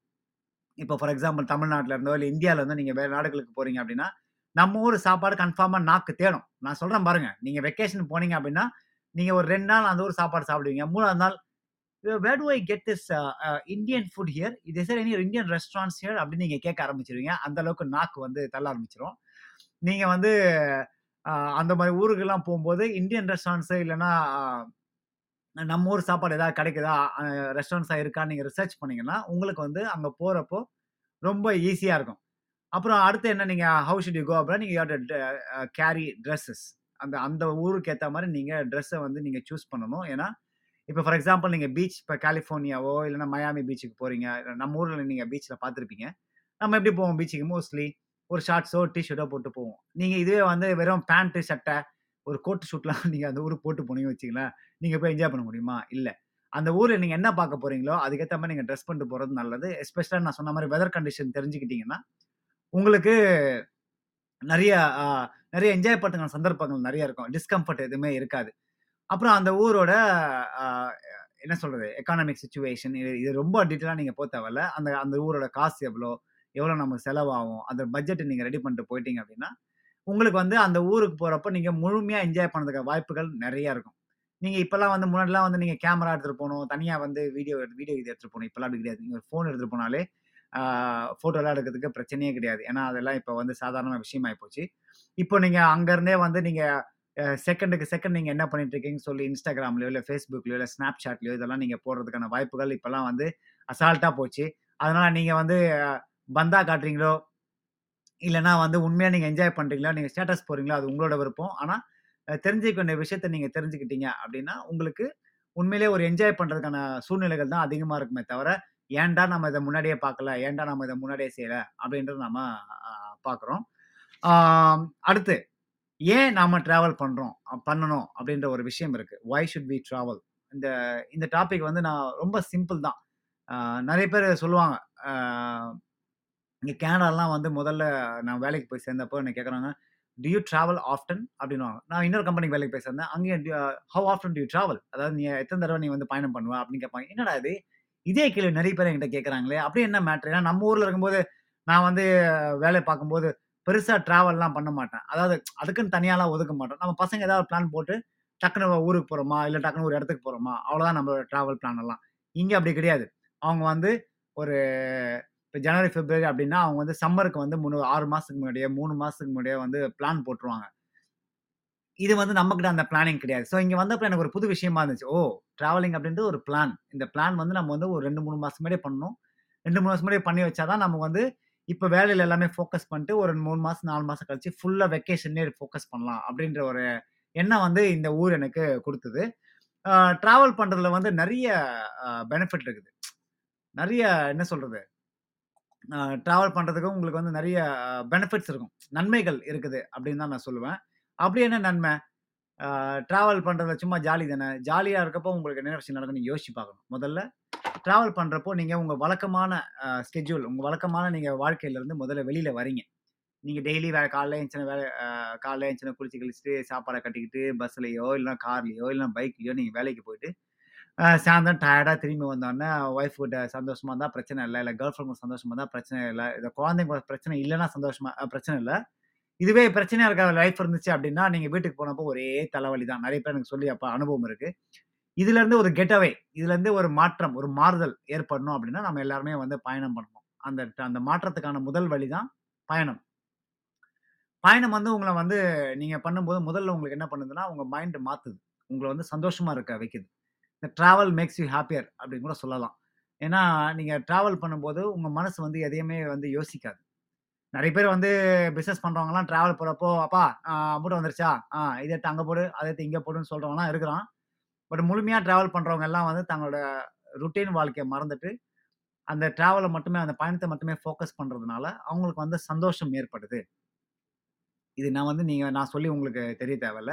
இப்போ ஃபார் எக்ஸாம்பிள் தமிழ்நாட்டில் இருந்தோ, இல்லை இந்தியாவில் இருந்தோ நீங்கள் வேறு நாடுகளுக்கு போகிறீங்க அப்படின்னா, நம்ம ஊர் சாப்பாடு கன்ஃபார்மாக நாக்கு தேடும். நான் சொல்கிறேன் பாருங்கள் நீங்கள் வெக்கேஷன் போனீங்க அப்படின்னா, நீங்கள் ஒரு ரெண்டு நாள் அந்த ஊர் சாப்பாடு சாப்பிடுவீங்க. மூணாவது நாள் where do I get this Indian food here? Is there any Indian restaurants here? அப்படின்னு நீங்கள் கேட்க ஆரம்பிச்சிருவீங்க அந்த அளவுக்கு நாக்கு வந்து தள்ள ஆரம்பிச்சிடும் நீங்க வந்து அந்த மாதிரி ஊருக்கெல்லாம் போகும்போது இந்தியன் ரெஸ்டாரண்ட்ஸ் இல்லைன்னா நம்ம ஊர் சாப்பாடு ஏதாவது கிடைக்குதா? அ ரெஸ்டாரண்ட்ஸா இருக்கான்னு நீங்க ரிசர்ச் பண்ணீங்கன்னா, உங்களுக்கு வந்து அங்க போறப்போ ரொம்ப ஈஸியா இருக்கும். அப்புறம் அடுத்து என்ன நீங்க ஹவு ஷுட் யூ கோ அப்படின்னா, நீங்க கேரி ட்ரெஸ்ஸஸ் அந்த அந்த ஊருக்கு ஏற்ற மாதிரி நீங்க ட்ரெஸ்ஸை வந்து நீங்க சூஸ் பண்ணணும். ஏன்னா, இப்போ ஃபார் எக்ஸாம்பிள் நீங்க பீச் இப்போ கலிஃபோர்னியாவோ, இல்லைன்னா மயாமி பீச்சுக்கு போறீங்க. நம்ம ஊர்ல நீங்க பீச்சில் பார்த்துருப்பீங்க நம்ம எப்படி போவோம் பீச்சுக்கு மோஸ்ட்லி ஒரு ஷார்ட்ஸோ, டிஷர்ட்டோ போட்டு போவோம். நீங்கள் இதுவே வந்து வெறும் பேண்ட்டு சட்டை, ஒரு கோட் ஷூட்லாம் நீங்கள் அந்த ஊருக்கு போட்டு போனீங்கன்னு வச்சுக்கங்களேன், நீங்கள் போய் என்ஜாய் பண்ண முடியுமா? இல்லை அந்த ஊரில் நீங்கள் என்ன பார்க்க போகிறீங்களோ அதுக்கேற்ற மாதிரி நீங்கள் ட்ரெஸ் பண்ணிட்டு போகிறது நல்லது. எஸ்பெஷலாக நான் சொன்ன மாதிரி வெதர் கண்டிஷன் தெரிஞ்சுக்கிட்டீங்கன்னா, உங்களுக்கு நிறைய நிறைய என்ஜாய் பண்ணுற சந்தர்ப்பங்கள் நிறைய இருக்கும். டிஸ்கம்ஃபர்ட் எதுவுமே இருக்காது. அப்புறம் அந்த ஊரோட என்ன சொல்கிறது எக்கானமிக் சுச்சுவேஷன் இது இது ரொம்ப டீட்டெயிலாக நீங்கள் போக தேவையில்ல. அந்த அந்த ஊரோட காசு எவ்வளோ? எவ்வளோ நமக்கு செலவாகும்? அந்த பட்ஜெட்டை நீங்கள் ரெடி பண்ணிட்டு போயிட்டீங்க அப்படின்னா, உங்களுக்கு வந்து அந்த ஊருக்கு போகிறப்ப நீங்கள் முழுமையாக என்ஜாய் பண்ணதுக்கான வாய்ப்புகள் நிறையா இருக்கும். நீங்கள் இப்போல்லாம் வந்து முன்னாடிலாம் வந்து நீங்கள் கேமரா எடுத்துகிட்டு போகணும் தனியாக வந்து வீடியோ வீடியோ இது எடுத்துகிட்டு போகணும் இப்போலாம் அப்படி கிடையாது. நீங்கள் ஃபோன் எடுத்துகிட்டு போனாலே, ஃபோட்டோலாம் எடுக்கிறதுக்கு பிரச்சனையே கிடையாது. ஏன்னா, அதெல்லாம் இப்போ வந்து சாதாரண விஷயம் போச்சு இப்போ நீங்கள் அங்கேருந்தே வந்து நீங்கள் செகண்டுக்கு செகண்ட் நீங்கள் என்ன பண்ணிட்டு இருக்கீங்கன்னு சொல்லி இன்ஸ்டாகிராம்லையோ இல்லை ஃபேஸ்புக்லையோ இல்லை Snapchatலயோ இதெல்லாம் நீங்கள் போடுறதுக்கான வாய்ப்புகள் இப்போல்லாம் வந்து அசால்ட்டாக போச்சு. அதனால் நீங்கள் வந்து பந்தா காட்டுறீங்களோ, இல்லைனா வந்து உண்மையாக நீங்கள் என்ஜாய் பண்ணுறீங்களோ நீங்கள் ஸ்டேட்டஸ் போகிறீங்களோ அது உங்களோட விருப்பம். ஆனால் தெரிஞ்சுக்க வேண்டிய விஷயத்த நீங்கள் தெரிஞ்சுக்கிட்டீங்க அப்படின்னா, உங்களுக்கு உண்மையிலேயே ஒரு என்ஜாய் பண்ணுறதுக்கான சூழ்நிலைகள் தான் அதிகமாக இருக்குமே தவிர, ஏன்டா நம்ம இதை முன்னாடியே பார்க்கல? ஏன்டா நம்ம இதை முன்னாடியே செய்யலை அப்படின்றத நம்ம பார்க்குறோம். அடுத்து ஏன் நாம் ட்ராவல் பண்ணுறோம் பண்ணணும் அப்படின்ற ஒரு விஷயம் இருக்குது ஒய் ஷுட் பி ட்ராவல் இந்த இந்த டாபிக் வந்து நான் ரொம்ப சிம்பிள் தான். நிறைய பேர் சொல்லுவாங்க. இங்கே கேனடாலாம் வந்து முதல்ல நான் வேலைக்கு போய் சேர்ந்தப்போ என்ன கேட்குறாங்க, "டு யூ ட்ராவல் ஆஃப்டன்?" அப்படின்னுவாங்க. நான் இன்னொரு கம்பெனிக்கு வேலைக்கு போய் அங்கேயும் do "how often do you travel அதாவது "நீ எத்தனை தடவை நீ வந்து பயணம் பண்ணுவ?" அப்படின்னு கேட்பாங்க. என்னடா இது! இதே கேள்வி நிறைய பேர் என்கிட்ட கேட்குறாங்களே அப்படி என்ன மேட்ரு ஏன்னா நம்ம ஊரில் இருக்கும்போது, நான் வந்து வேலை பார்க்கும்போது, பெருசாக ட்ராவல்லாம் பண்ண மாட்டேன். அதாவது அதுக்குன்னு தனியாலாம் ஒதுக்க மாட்டோம். நம்ம பசங்க ஏதாவது பிளான் போட்டு, டக்குனு ஊருக்கு போகிறோமா இல்லை டக்குனு ஒரு இடத்துக்கு போகிறோமா அவ்வளோதான் நம்ம ட்ராவல் பிளான் எல்லாம். இங்கே அப்படி கிடையாது. அவங்க வந்து ஒரு இப்போ ஜனவரி, பிப்ரவரி அப்படின்னா, அவங்க வந்து சம்மருக்கு வந்து மூணு ஆறு மாதத்துக்கு முன்னாடியே, மூணு மாதத்துக்கு முன்னாடியே வந்து பிளான் போட்டுருவாங்க. இது வந்து நம்மக்கிட்ட அந்த பிளானிங் கிடையாது. ஸோ இங்கே வந்தப்போ எனக்கு ஒரு புது விஷயமா இருந்துச்சு. ஓ! ட்ராவலிங் அப்படின்றது ஒரு பிளான். இந்த பிளான் வந்து நம்ம வந்து ஒரு ரெண்டு மூணு மாதம் முன்னாடியே பண்ணணும். ரெண்டு மூணு மாதம் முன்னாடியே பண்ணி வச்சா தான் வந்து இப்போ வேலையில் எல்லாமே ஃபோக்கஸ் பண்ணிட்டு ஒரு மூணு மாதம் நாலு மாதம் கழிச்சு ஃபுல்லாக வெக்கேஷன்லேயே ஃபோக்கஸ் பண்ணலாம். அப்படின்ற ஒரு எண்ணம் வந்து இந்த ஊர் எனக்கு கொடுத்தது ட்ராவல் பண்ணுறதுல வந்து நிறைய பெனிஃபிட் இருக்குது. நிறைய என்ன சொல்கிறது ட்ராவல் பண்ணுறதுக்கும் உங்களுக்கு வந்து நிறைய பெனிஃபிட்ஸ் இருக்கும். நன்மைகள் இருக்குது அப்படின்னு தான் நான் சொல்லுவேன். அப்படி என்ன நன்மை? ட்ராவல் டிராவல் சும்மா ஜாலி தானே. ஜாலியாக இருக்கப்போ உங்களுக்கு என்ன விஷயம் நடக்கும்னு யோசிச்சு பார்க்கணும். முதல்ல ட்ராவல் பண்ணுறப்போ நீங்கள் உங்கள் வழக்கமான ஸ்கெட்யூல் உங்கள் வழக்கமான நீங்கள் வாழ்க்கையிலேருந்து முதல்ல வெளியில் வரீங்க. நீங்கள் டெய்லி வேறு காலைல எழுந்தின வேலை காலைல எழுந்தின குளிச்சு கிளிச்சுட்டு, சாப்பாடை கட்டிக்கிட்டு பஸ்லையோ இல்லைனா கார்லேயோ இல்லைனா பைக்லையோ நீங்கள் வேலைக்கு போயிட்டு, சாயந்தரம் டயர்டாக திரும்பி வந்தோடனே ஒய்ஃப் கிட்ட சந்தோஷமாக இருந்தால் பிரச்சனை இல்லை இல்லை கேர்ள் ஃப்ரெண்ட் சந்தோஷமாக இருந்தால் பிரச்சனை இல்லை இல்லை குழந்தைங்க பிரச்சனை இல்லைன்னா சந்தோஷமா பிரச்சனை இல்லை இதுவே பிரச்சனையாக இருக்க லைஃப் இருந்துச்சு அப்படின்னா, நீங்கள் வீட்டுக்கு போனப்போ ஒரே தலைவலி தான். நிறைய பேர் எனக்கு சொல்லி அப்போ அனுபவம் இருக்குது இதுலேருந்து ஒரு கெட்டவே இதுலேருந்து ஒரு மாற்றம், ஒரு மாறுதல் ஏற்படணும் அப்படின்னா, நம்ம எல்லாருமே வந்து பயணம் பண்ணணும். அந்த அந்த மாற்றத்துக்கான முதல் வழி தான் பயணம். பயணம் வந்து உங்களை வந்து நீங்கள் பண்ணும்போது முதல்ல உங்களுக்கு என்ன பண்ணுதுன்னா, உங்கள் மைண்டு மாற்றுது உங்களை வந்து சந்தோஷமாக இருக்க வைக்குது. இந்த ட்ராவல் மேக்ஸ் யூ ஹாப்பியர் அப்படின்னு கூட சொல்லலாம். ஏன்னா, நீங்கள் ட்ராவல் பண்ணும்போது உங்கள் மனசு வந்து எதையுமே வந்து யோசிக்காது. நிறைய பேர் வந்து பிஸ்னஸ் பண்ணுறவங்கலாம் ட்ராவல் போகிறப்போ "அப்பா அமௌண்ட்டு வந்துருச்சா? ஆ இதை எடுத்து அங்கே போடு, அதை எடுத்து இங்கே போடுன்னு" சொல்றவன்லாம் இருக்கிறான். பட் முழுமையாக ட்ராவல் பண்ணுறவங்க எல்லாம் வந்து தங்களோட ருட்டீன் வாழ்க்கையை மறந்துட்டு, அந்த ட்ராவலை மட்டுமே அந்த பயணத்தை மட்டுமே ஃபோக்கஸ் பண்ணுறதுனால அவங்களுக்கு வந்து சந்தோஷம் ஏற்படுது. இது நான் வந்து நீங்கள் நான் சொல்லி உங்களுக்கு தெரிய தேவையில்ல.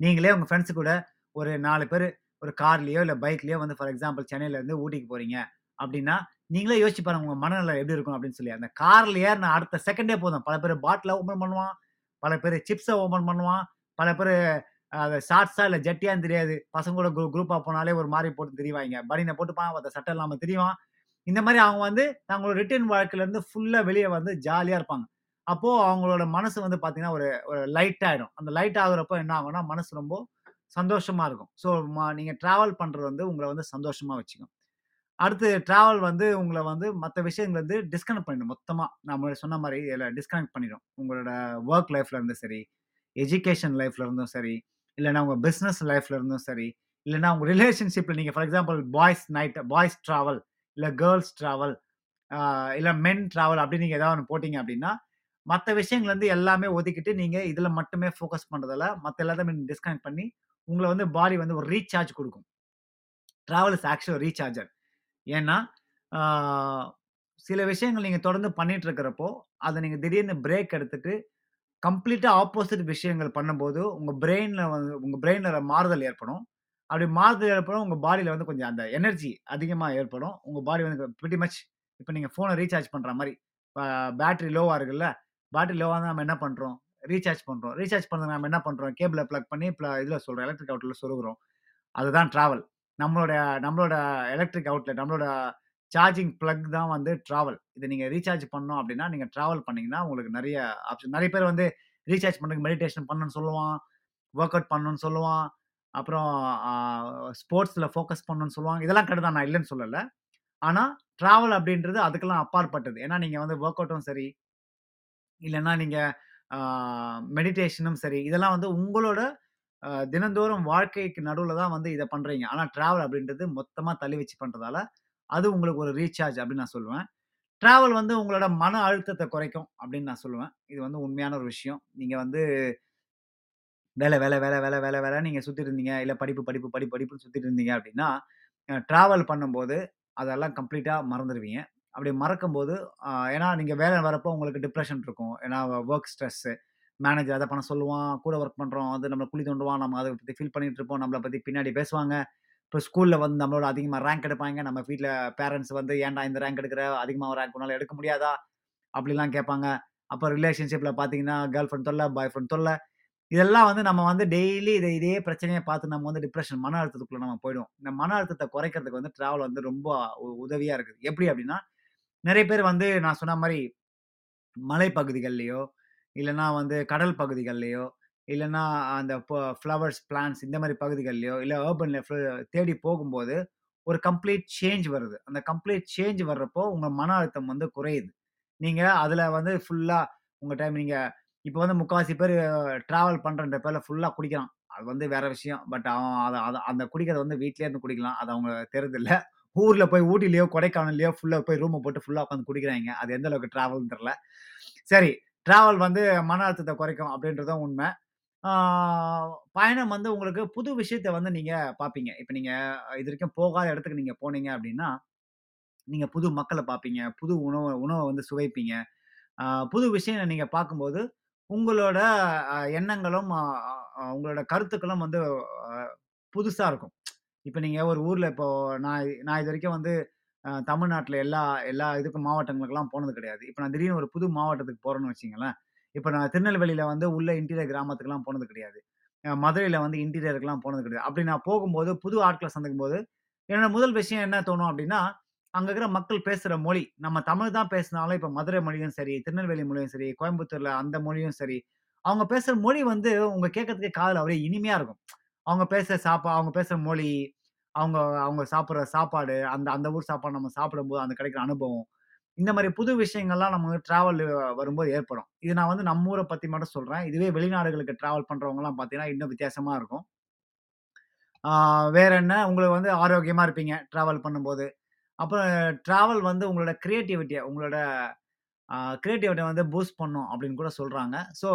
நீங்களே உங்கள் ஃப்ரெண்ட்ஸு கூட ஒரு நாலு பேர் ஒரு கார்லேயோ இல்லை பைக்லேயோ வந்து ஃபார் எக்ஸாம்பிள் சென்னையிலேருந்து ஊட்டிக்கு போகிறீங்க அப்படின்னா, நீங்களே யோசிச்சு பாருங்க உங்கள் மனநிலை எப்படி இருக்கும் அப்படின்னு சொல்லி. அந்த காரில் ஏறின அடுத்த செகண்டே போதும். பல பேர் பாட்டிலை ஓப்பன் பண்ணுவான். பல பேர் சிப்ஸை ஓப்பன் பண்ணுவான். பல பேர் அதை ஷார்ட்ஸா இல்லை ஜட்டியான்னு தெரியாது. பசங்களோட குரூ குரூப்பாக போனாலே ஒரு மாதிரி போட்டு திரிவாய்ங்க. பனியன போட்டுப்பான். அதை சட்டை இல்லாமல் திரிவான். இந்த மாதிரி அவங்க வந்து தங்களோட ரிட்டர்ன் வாழ்க்கையிலேருந்து இருந்து வெளியே வந்து ஜாலியாக இருப்பாங்க. அப்போது அவங்களோட மனசு வந்து பார்த்தீங்கன்னா, ஒரு ஒரு லைட் ஆகிடும் அந்த லைட் ஆகுறப்போ என்ன ஆகும்னா, மனசு ரொம்ப சந்தோஷமாக இருக்கும். ஸோ நீங்கள் ட்ராவல் பண்ணுறது வந்து உங்களை வந்து சந்தோஷமாக வச்சுக்கும். அடுத்து ட்ராவல் வந்து உங்களை வந்து மற்ற விஷயங்கள்ல வந்து டிஸ்கனெக்ட் பண்ணிடும் மொத்தமாக நான் முன்னாடி சொன்ன மாதிரி இதில் டிஸ்கனெக்ட் பண்ணிடும். உங்களோட ஒர்க் லைஃப்ல இருந்தும் சரி, எஜுகேஷன் லைஃப்ல இருந்தும் சரி, இல்லைனா உங்கள் பிஸ்னஸ் லைஃப்ல இருந்தும் சரி, இல்லைனா உங்கள் ரிலேஷன்ஷிப்பில் நீங்கள் for example boys night boys travel இல்லை கேர்ள்ஸ் ட்ராவல் இல்லை மென் ட்ராவல் அப்படின்னு நீங்கள் ஏதாவது ஒன்று போட்டிங்க அப்படின்னா, மற்ற விஷயங்கள்லேருந்து எல்லாமே ஒதுக்கிட்டு நீங்கள் இதில் மட்டுமே ஃபோக்கஸ் பண்ணுறதால மற்ற எல்லாத்தையும் டிஸ்கனெக்ட் பண்ணி, உங்களை வந்து பாடி வந்து ஒரு ரீசார்ஜ் கொடுக்கும் ட்ராவல் இஸ் ஆக்சுவல் ரீசார்ஜர். ஏன்னா, சில விஷயங்கள் நீங்கள் தொடர்ந்து பண்ணிட்டு இருக்கிறப்போ, அதை நீங்கள் திடீர்னு பிரேக் எடுத்துட்டு, கம்ப்ளீட்டாக ஆப்போசிட் விஷயங்கள் பண்ணும்போது, உங்கள் பிரெயினில் வந்து உங்கள் பிரெயினில் மாறுதல் ஏற்படும். அப்படி மாறுதல் ஏற்படும் உங்கள் பாடியில் வந்து கொஞ்சம் அந்த எனர்ஜி அதிகமாக ஏற்படும். உங்கள் பாடி வந்து பிடி மச் இப்போ நீங்கள் ஃபோனை ரீசார்ஜ் பண்ணுற மாதிரி பேட்ரி பேட்டரி லோவா இருக்குல்ல, பேட்டரி லோவாக இருந்தா நம்ம என்ன பண்ணுறோம் ரீசார்ஜ் பண்ணுறோம் ரீசார்ஜ் பண்ணுறது நம்ம என்ன பண்ணுறோம் கேபிளை பிளக் பண்ணி ப்ள இதில் சொல்கிறோம் எலக்ட்ரிக் அவுட்ல சொருகிறோம் அதுதான் ட்ராவல் நம்மளோட நம்மளோட எலக்ட்ரிக் அவுட்லெட், நம்மளோட சார்ஜிங் ப்ளக் தான் வந்து ட்ராவல் இதை நீங்கள் ரீசார்ஜ் பண்ணோம் அப்படின்னா, நீங்கள் ட்ராவல் பண்ணீங்கன்னா, உங்களுக்கு நிறைய ஆப்ஷன் நிறைய பேர் வந்து ரீசார்ஜ் பண்ணுறதுக்கு மெடிடேஷன் பண்ணணும்னு சொல்லுவான். ஒர்க் அவுட் பண்ணணும்னு சொல்லுவான். அப்புறம் ஸ்போர்ட்ஸில் ஃபோக்கஸ் பண்ணணும்னு சொல்லுவாங்க. இதெல்லாம் கரெக்ட் நான் இல்லைன்னு சொல்லலை ஆனால் ட்ராவல் அப்படின்றது அதுக்கெல்லாம் அப்பாற்பட்டது. ஏன்னா, நீங்கள் வந்து ஒர்க் அவுட்டும் சரி, இல்லைன்னா நீங்கள் மெடிடேஷனும் சரி, இதெல்லாம் வந்து உங்களோட தினந்தோறும் வாழ்க்கைக்கு நடுவில் தான் வந்து இதை பண்ணுறீங்க ஆனால் ட்ராவல் அப்படின்றது மொத்தமாக தள்ளி வச்சு பண்ணுறதால அது உங்களுக்கு ஒரு ரீசார்ஜ் அப்படின்னு நான் சொல்லுவேன். ட்ராவல் வந்து உங்களோட மன அழுத்தத்தை குறைக்கும் அப்படின்னு நான் சொல்லுவேன். இது வந்து உண்மையான ஒரு விஷயம். நீங்கள் வந்து வேலை வேலை வேலை வேலை வேலை வேலை நீங்கள் சுற்றிட்டு இருந்தீங்க. இல்லை படிப்பு, படிப்பு, படிப்பு, படிப்புன்னு சுற்றிட்டு இருந்தீங்க அப்படின்னா, ட்ராவல் பண்ணும்போது அதெல்லாம் கம்ப்ளீட்டாக மறந்துடுவீங்க அப்படி மறக்கும்போது அ ஏன்னா நீங்க வேலை வரப்போ உங்களுக்கு டிப்ரஷன் இருக்கும். ஏன்னா வொர்க் ஸ்ட்ரெஸ்ஸு. மேனேஜர் அத பண்ண சொல்லுவான். கூட வொர்க் பண்றோம். வந்து நம்மள குழி தோண்டுவான். நம்ம அத பத்தி ஃபீல் பண்ணிட்டு இருப்போம். நம்மள பத்தி பின்னாடி பேசுவாங்க. இப்போ ஸ்கூல்ல வந்து நம்மளோட அதிகமா ரேங்க் எடுப்பாய்ங்க. நம்ம வீட்ல பேரண்ட்ஸ் வந்து "ஏன்டா இந்த ரேங்க் எடுக்குற? அதிகமா ரேங்க் உன்னால எடுக்க முடியாதா?" அப்படிலாம் கேட்பாங்க. அப்போ ரிலேஷன்ஷிப்ல பார்த்தீங்கன்னா, கேர்ள் ஃப்ரெண்ட் தொல்ல, பாய் ஃப்ரெண்ட் தொல்ல. இதெல்லாம் வந்து நம்ம வந்து டெய்லி இத இதே பிரச்சனைய பார்த்து நம்ம வந்து டிப்ரஷன் மன அழுத்தத்துக்குள்ள நம்ம போயிடுவோம். இந்த மன அழுத்தத்த குறைக்கிறதுக்கு வந்து டிராவல் வந்து ரொம்ப உதவியாக உதவியா இருக்குது. எப்படி அப்படின்னா நிறைய பேர் வந்து நான் சொன்ன மாதிரி மலைப்பகுதிகள்லையோ இல்லைன்னா வந்து கடல் பகுதிகள்லையோ இல்லைன்னா அந்த ஃப்ளவர்ஸ், பிளான்ஸ் இந்த மாதிரி பகுதிகள்லையோ இல்லை ஏர்பன் தேடி போகும்போது, ஒரு கம்ப்ளீட் சேஞ்ச் வருது. அந்த கம்ப்ளீட் சேஞ்ச் வர்றப்போ, உங்கள் மன அழுத்தம் வந்து குறையுது. நீங்கள் அதில் வந்து ஃபுல்லாக உங்கள் டைம் நீங்கள் இப்போ வந்து முக்காவாசி பேர் ட்ராவல் பண்ணுற பேரில் ஃபுல்லாக குடிக்கிறான். அது வந்து வேற விஷயம். பட் அவன் அதை அதை அந்த குடிக்கிறத வந்து வீட்லேயே இருந்து குடிக்கலாம். அது அவங்க தெரிதில்லை ஊர்ல போய் ஊட்டிலேயோ கொடைக்கானல்லையோ ஃபுல்லா போய் ரூமை போட்டு ஃபுல்லா உட்காந்து குடிக்கிறாங்க அது எந்த அளவுக்கு டிராவல்ன்னு தெரியல. சரி, டிராவல் வந்து மன அழுத்தத்தை குறைக்கும் அப்படின்றதும் உண்மை பயணம் வந்து உங்களுக்கு புது விஷயத்த வந்து நீங்க பார்ப்பீங்க. இப்ப நீங்க இதுவரைக்கும் போகாத இடத்துக்கு நீங்க போனீங்க அப்படின்னா, நீங்க புது மக்களை பார்ப்பீங்க. புது உணவு உணவை வந்து சுவைப்பீங்க. புது விஷயம் நீங்க பார்க்கும்போது, உங்களோட எண்ணங்களும், உங்களோட கருத்துக்களும் வந்து புதுசாக புதுசா இருக்கும். இப்போ நீங்கள் ஒரு ஊரில் இப்போ நான் நான் இதுவரைக்கும் வந்து தமிழ்நாட்டில் எல்லா எல்லா இதுக்கும் மாவட்டங்களுக்கெல்லாம் போனது கிடையாது. இப்போ நான் திடீர்னு ஒரு புது மாவட்டத்துக்கு போகிறேன்னு வச்சுக்கங்களேன். இப்போ நான் திருநெல்வேலியில் வந்து உள்ள இன்டீரியர் கிராமத்துக்குலாம் போனது கிடையாது. மதுரையில் மதுரையில வந்து இன்டீரியருக்குலாம் போனது கிடையாது. அப்படி நான் போகும்போது, புது ஆட்களை சந்திக்கும் போது என்னோட முதல் விஷயம் என்ன தோணும் அப்படின்னா, அங்க இருக்கிற மக்கள் பேசுற மொழி. நம்ம தமிழ் தான் பேசினாலும், இப்ப மதுரை மொழியும் சரி, திருநெல்வேலி மொழியும் சரி, கோயம்புத்தூர்ல அந்த மொழியும் சரி, அவங்க பேசுற மொழி வந்து உங்க கேட்கறதுக்கே காதுல அப்படியே இனிமையா இருக்கும். அவங்க பேசுகிற சாப்பா அவங்க பேசுகிற மொழி, அவங்க அவங்க சாப்பிட்ற சாப்பாடு, அந்த அந்த ஊர் சாப்பாடு நம்ம சாப்பிடும்போது அந்த கிடைக்கிற அனுபவம். இந்த மாதிரி புது விஷயங்கள்லாம் நம்ம டிராவல் வரும்போது ஏற்படும். இது நான் வந்து நம்ம ஊரை பற்றி மட்டும் சொல்கிறேன் இதுவே வெளிநாடுகளுக்கு டிராவல் பண்ணுறவங்கலாம் பார்த்தீங்கன்னா, இன்னும் வித்தியாசமாக இருக்கும். வேற என்ன? உங்களுக்கு வந்து ஆரோக்கியமாக இருப்பீங்க, ட்ராவல் பண்ணும்போது. அப்புறம் ட்ராவல் வந்து உங்களோட க்ரியேட்டிவிட்டியை உங்களோட க்ரியேட்டிவிட்டியை வந்து பூஸ்ட் பண்ணும் அப்படின்னு கூட சொல்கிறாங்க ஸோ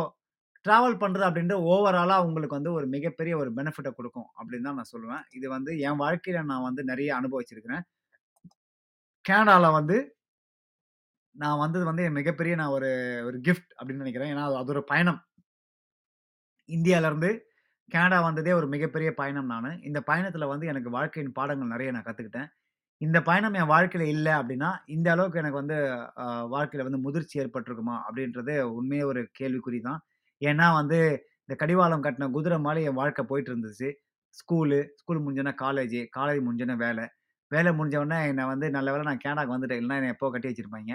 ட்ராவல் பண்ணுறது அப்படின்றது ஓவராலாக உங்களுக்கு வந்து ஒரு மிகப்பெரிய ஒரு பெனிஃபிட்டை கொடுக்கும் அப்படின்னு தான் நான் சொல்லுவேன். இது வந்து என் வாழ்க்கையில் நான் வந்து நிறைய அனுபவிச்சிருக்கிறேன். கேனடாவில் வந்து நான் வந்தது வந்து என் மிகப்பெரிய நான் ஒரு ஒரு கிஃப்ட் அப்படின்னு நினைக்கிறேன் ஏன்னா அது ஒரு பயணம். இந்தியாவிலேருந்து கனடா வந்ததே ஒரு மிகப்பெரிய பயணம் நான் இந்த பயணத்தில் வந்து எனக்கு வாழ்க்கையின் பாடங்கள் நிறைய நான் கற்றுக்கிட்டேன் இந்த பயணம் என் வாழ்க்கையில் இல்லை அப்படின்னா இந்த அளவுக்கு எனக்கு வந்து வாழ்க்கையில் வந்து முதிர்ச்சி ஏற்பட்டிருக்குமா அப்படின்றது உண்மையே ஒரு கேள்விக்குறி தான். ஏன்னா வந்து, இந்த கடிவாளம் கட்டின குதிரை மாதிரி என் வாழ்க்கை போயிட்டு இருந்துச்சு. ஸ்கூலு, ஸ்கூல் முடிஞ்சோன்னா காலேஜு, காலேஜ் முடிஞ்சோன்னா வேலை வேலை முடிஞ்சவொடனே என்னை வந்து நல்ல வேலை நான் கனடாக்கு வந்துட்டேன். இல்லைன்னா என்னை எப்பவோ கட்டி வச்சிருப்பாங்க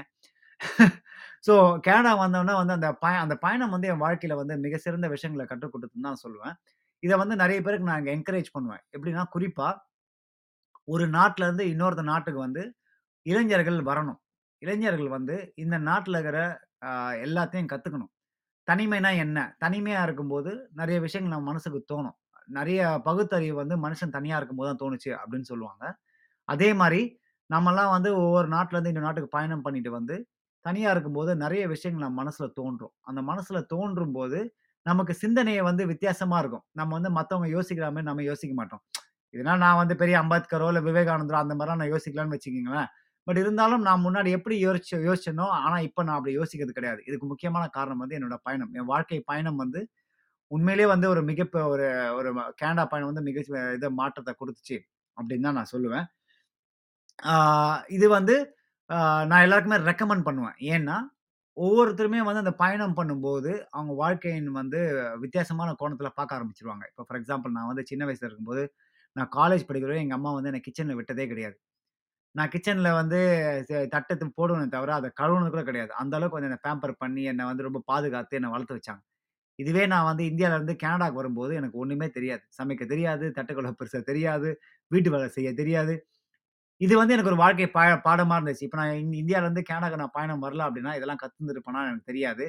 ஸோ கேனடா வந்தோடனே வந்து அந்த பய அந்த பயணம் வந்து என் வாழ்க்கையில் வந்து மிக சிறந்த விஷயங்களை கற்றுக் கொடுத்துன்னு தான் சொல்லுவேன். இதை வந்து நிறைய பேருக்கு நான் என்கரேஜ் பண்ணுவேன். எப்படின்னா குறிப்பாக ஒரு நாட்டிலேருந்து இன்னொருத்த நாட்டுக்கு வந்து இளைஞர்கள் வரணும். இளைஞர்கள் வந்து இந்த நாட்டில் இருக்கிற எல்லாத்தையும் கற்றுக்கணும் தனிமைனா என்ன? தனிமையா இருக்கும்போது நெறைய விஷயங்கள் நம்ம மனசுக்கு தோணும். நெறைய பகுத்தறிவு வந்து மனுஷன் தனியா இருக்கும்போது தான் தோணுச்சு அப்படின்னு சொல்லுவாங்க. அதே மாரி நம்மலாம் வந்து ஒவ்வொரு நாட்டிலேருந்து இந்த இன்னொரு நாட்டுக்கு பயணம் பண்ணிட்டு வந்து, தனியா இருக்கும்போது நெறைய விஷயங்கள் நம்ம மனசுல தோன்றும். அந்த மனசுல தோன்றும்போது, நமக்கு சிந்தனைய வந்து வித்தியாசமா இருக்கும். நம்ம வந்து மத்தவங்க யோசிக்கிற மாரி நம்ம யோசிக்க மாட்டோம். இதுனா நான் வந்து பெரிய அம்பேத்கரோ, இல்ல விவேகானந்தரோ அந்த மாரிலாம் நான் யோசிக்கலன்னு வச்சுக்கங்களேன். பட் இருந்தாலும் நான் முன்னாடி எப்படி யோசிச்சு யோசிச்சேனோ, ஆனால் இப்போ நான் அப்படி யோசிக்கிறது கிடையாது. இதுக்கு முக்கியமான காரணம் வந்து என்னோட பயணம். என் வாழ்க்கை பயணம் வந்து உண்மையிலேயே வந்து ஒரு மிக ஒரு ஒரு கேண்டா பயணம் வந்து மிக இதை மாற்றத்தை கொடுத்துச்சு அப்படின்னு தான் நான் சொல்லுவேன். இது வந்து நான் எல்லாருக்குமே ரெக்கமெண்ட் பண்ணுவேன். ஏன்னா, ஒவ்வொருத்தருமே வந்து அந்த பயணம் பண்ணும்போது, அவங்க வாழ்க்கையின் வந்து வித்தியாசமான கோணத்தில் பார்க்க ஆரம்பிச்சிருவாங்க இப்போ ஃபார் எக்ஸாம்பிள் நான் வந்து சின்ன வயசில் இருக்கும்போது, நான் காலேஜ் படிக்கிறவரை எங்கள் அம்மா வந்து என்னை கிச்சனில் விட்டதே கிடையாது. நான் கிச்சனில் வந்து ச தட்ட போடுவேனே தவிர, அத கழுவுனது கூட கிடையாது. அந்த அளவுக்கு வந்து என்ன பேம்பர் பண்ணி, என்ன வந்து ரொம்ப பாதுகாத்து என்ன வளர்த்து வச்சாங்க. இதுவே நான் வந்து இந்தியால இருந்து கனடாக்கு வரும்போது எனக்கு ஒண்ணுமே தெரியாது. சமைக்க தெரியாது, தட்டு கழுவ பெருசா தெரியாது, வீட்டு வேலை செய்ய தெரியாது. இது வந்து எனக்கு ஒரு வாழ்க்கை பா பாடமா இருந்துச்சு. இப்ப நான் இந் இந்தியாலருந்து கனடாக்கு நான் பயணம் வரல அப்படின்னா இதெல்லாம் கத்துருந்துருப்பேனான்னு எனக்கு தெரியாது.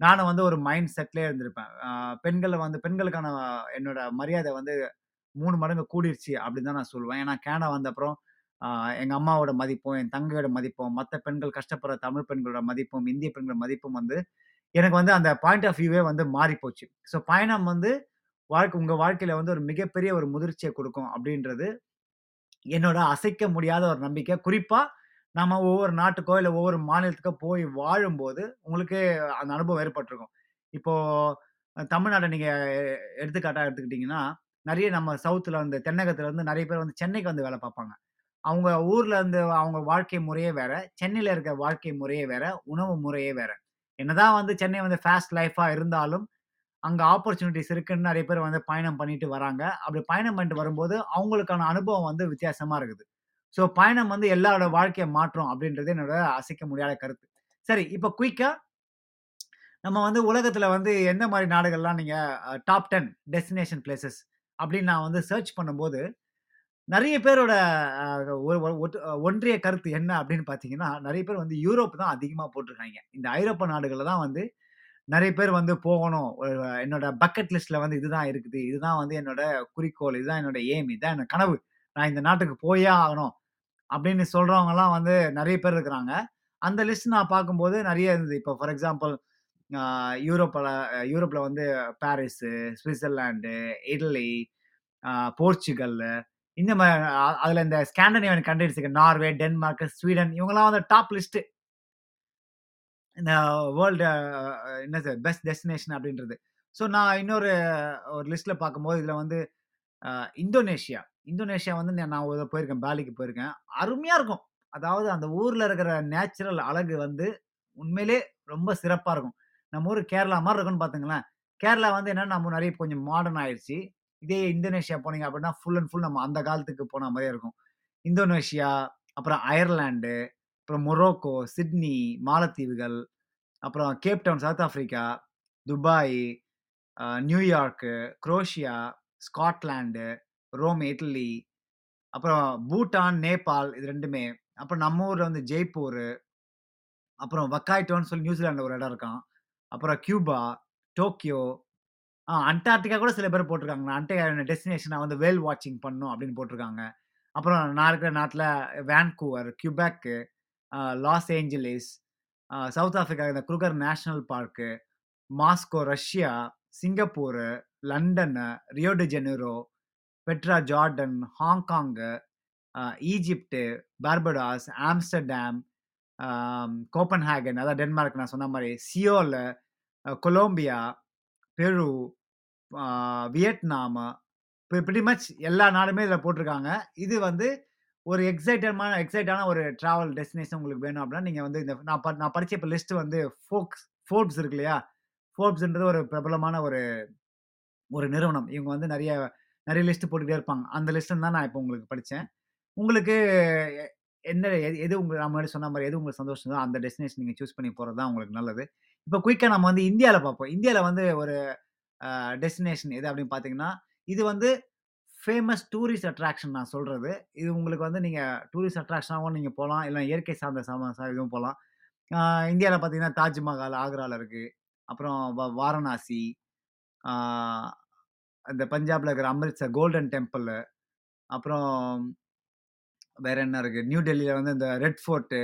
நானும் வந்து ஒரு மைண்ட் செட்லயே இருந்திருப்பேன். பெண்களை பெண்கள வந்து பெண்களுக்கான என்னோட மரியாதை வந்து 3 மடங்கு கூடிருச்சு அப்படின்னு தான் நான் சொல்லுவேன். ஏன்னா கனடா வந்த அப்புறம் ஆ எங்க அம்மாவோட மதிப்பும், என் தங்கையோட மதிப்பும், மத்த பெண்கள் கஷ்டப்படுற தமிழ் பெண்களோட மதிப்பும், இந்திய பெண்களோட மதிப்பும் வந்து எனக்கு வந்து அந்த பாயிண்ட் ஆஃப் வியூவே வந்து மாறிப்போச்சு ஸோ பயணம் வந்து வாழ்க்கை உங்க வாழ்க்கையில வந்து ஒரு மிகப்பெரிய ஒரு முதிர்ச்சிய குடுக்கும் அப்படின்றது என்னோட அசைக்க முடியாத ஒரு நம்பிக்கை. குறிப்பா, நம்ம ஒவ்வொரு நாட்டுக்கோ, இல்ல ஒவ்வொரு மாநிலத்துக்கோ போய் வாழும்போது, உங்களுக்கு அந்த அனுபவம் ஏற்பட்டுருக்கும். இப்போ அ தமிழ்நாட நீங்க எ எடுத்துக்காட்டா எடுத்துக்கிட்டீங்கன்னா, நெறைய நம்ம சவுத்ல வந்து தென்னகத்துல வந்து நெறைய பேர் வந்து சென்னைக்கு வந்து வேல பார்ப்பாங்க. அவங்க ஊர்ல இருந்து அவங்க வாழ்க்கை முறையே வேற. சென்னையில இருக்க வாழ்க்கை முறையே வேற. உணவு முறையே வேற. என்னதான் வந்து சென்னை வந்து ஃபாஸ்ட் லைஃபா இருந்தாலும், அங்க ஆப்பர்ச்சுனிட்டிஸ் இருக்குன்னு நிறைய பேர் வந்து பயணம் பண்ணிட்டு வராங்க. அப்படி பயணம் பண்ணிட்டு வரும்போது, அவங்களுக்கான அனுபவம் வந்து வித்தியாசமா இருக்குது. ஸோ பயணம் வந்து எல்லாரோட வாழ்க்கையை மாற்றும் அப்படின்றது என்னோட அசைக்க முடியாத கருத்து. சரி, இப்போ குயிக்கா நம்ம வந்து உலகத்துல வந்து எந்த மாதிரி நாடுகள்லாம் நீங்க டாப் 10 டெஸ்டினேஷன் பிளேசஸ் அப்படின்னு நான் வந்து சர்ச் பண்ணும்போது, நிறைய பேரோட ஒன்றிய கருத்து என்ன அப்படின்னு பார்த்தீங்கன்னா, நிறைய பேர் வந்து யூரோப் தான் அதிகமாக போட்டிருக்காங்க இந்த ஐரோப்பா நாடுகளில் தான் வந்து நிறைய பேர் வந்து போகணும். என்னோட பக்கெட் லிஸ்ட்ல வந்து இதுதான் இருக்குது. இதுதான் வந்து என்னோட குறிக்கோள். இதுதான் என்னோட ஏம் இதுதான் என்னோட கனவு. நான் இந்த நாட்டுக்கு போயே ஆகணும். அப்படின்னு சொல்றவங்கலாம் வந்து நிறைய பேர் இருக்கிறாங்க. அந்த லிஸ்ட் நான் பார்க்கும்போது நிறைய இருந்தது. இப்போ ஃபார் எக்ஸாம்பிள் யூரோப்பில் யூரோப்பில் வந்து பாரிஸு, ஸ்விட்சர்லாந்து, இட்லி போர்ச்சுகல்லு இந்த மா அதில் இந்த ஸ்காண்டினேவியன் கண்ட்ரீஸ் இருக்கு. நார்வே, டென்மார்க், ஸ்வீடன் இவங்கெல்லாம் வந்து டாப் லிஸ்ட்டு இந்த வேர்ல்டு என்ன சார் பெஸ்ட் டெஸ்டினேஷன் அப்படின்றது. ஸோ நான் இன்னொரு ஒரு லிஸ்ட்டில் பார்க்கும்போது இதில் வந்து இந்தோனேஷியா. இந்தோனேஷியா வந்து நான் போயிருக்கேன். பாலிக்கு போயிருக்கேன். அருமையாக இருக்கும். அதாவது அந்த ஊரில் இருக்கிற நேச்சுரல் அழகு வந்து உண்மையிலே ரொம்ப சிறப்பாக இருக்கும். நம்ம ஊர் கேரளா மாதிரி இருக்கும்னு பார்த்துங்களேன். கேரளா வந்து என்னென்னா நம்ம நிறைய கொஞ்சம் மாடர்ன் ஆயிடுச்சு இதே இந்தோனேஷியா போனீங்க அப்படின்னா, ஃபுல் அண்ட் ஃபுல் நம்ம அந்த காலத்துக்கு போன மாதிரியே இருக்கும். இந்தோனேஷியா, அப்புறம் அயர்லாண்டு அப்புறம் மொரோக்கோ, சிட்னி, மாலத்தீவுகள், அப்புறம் Cape Town South Africa Dubai, New York, Croatia, Scotland Rome Italy அப்புறம் பூட்டான், நேபாள் இது ரெண்டுமே அப்புறம் நம்ம ஊரில் வந்து ஜெய்ப்பூர் அப்புறம் வக்காய்டோன்னு சொல்லி நியூசிலாண்டில் ஒரு இடம் இருக்கான் அப்புறம் கியூபா, டோக்கியோ, அண்டார்டிகா கூட சில பேர் போட்டிருக்காங்க. நான் அன்டார்டிகா டெஸ்டினேஷனை வந்து வேல் வாட்சிங் பண்ணும் அப்படின்னு போட்டிருக்காங்க. அப்புறம் நான் இருக்கிற நாட்டில் Vancouver Quebec Los Angeles, South Africa இந்த Kruger National Park, Moscow Russia, Singapore London, Rio de Petra Jordan, Hong Kong, Egypt Barbados, Amsterdam, Copenhagen அதாவது டென்மார்க் நான் சொன்ன மாதிரி சியோலு கொலோம்பியா கொலம்பியா, பெரு, வியட்நாமு இப்போ பிடி மச் எல்லா நாடுமே இதில் போட்டிருக்காங்க. இது வந்து ஒரு எக்ஸைட்டமான எக்ஸைட்டான ஒரு ட்ராவல் டெஸ்டினேஷன் உங்களுக்கு வேணும் அப்படின்னா, நீங்கள் வந்து இந்த நான் ப நான் படித்த இப்போ லிஸ்ட்டு வந்து ஃபோக்ஸ் ஃபோர்ப்ஸ் இருக்கு இல்லையா? ஃபோர்ப்ஸ்ன்றது ஒரு பிரபலமான ஒரு ஒரு நிறுவனம். இவங்க வந்து நிறைய நிறைய லிஸ்ட் போட்டுகிட்டே இருப்பாங்க. அந்த லிஸ்ட்டு தான் நான் இப்போ உங்களுக்கு படித்தேன் உங்களுக்கு எ எது எது உங்க நான் முன்னாடி சொன்ன மாதிரி எது உங்களுக்கு சந்தோஷமோ அந்த டெஸ்டினேஷன் நீங்கள் சூஸ் பண்ணி போகிறது தான் உங்களுக்கு நல்லது. இப்போ குயிக்காக நம்ம வந்து இந்தியாவில் பார்ப்போம். இந்தியாவில் வந்து ஒரு டெஸ்டினேஷன் எது அப்படின்னு பார்த்தீங்கன்னா, இது வந்து ஃபேமஸ் டூரிஸ்ட் அட்ராக்ஷன் நான் சொல்கிறது இது உங்களுக்கு வந்து நீங்கள் டூரிஸ்ட் அட்ராக்ஷனாகவும் நீங்கள் போகலாம் இல்லை இயற்கை சார்ந்த சம இதுவும் போகலாம் இந்தியாவில் பார்த்தீங்கன்னா, தாஜ்மஹால் ஆக்ராவில் இருக்குது அப்புறம் வ வாரணாசி, இந்த பஞ்சாபில் இருக்கிற அம்ரித்சர் கோல்டன் டெம்பிள், அப்புறம் வேற என்ன இருக்குது நியூ டெல்லியில் வந்து இந்த ரெட் ஃபோர்ட்டு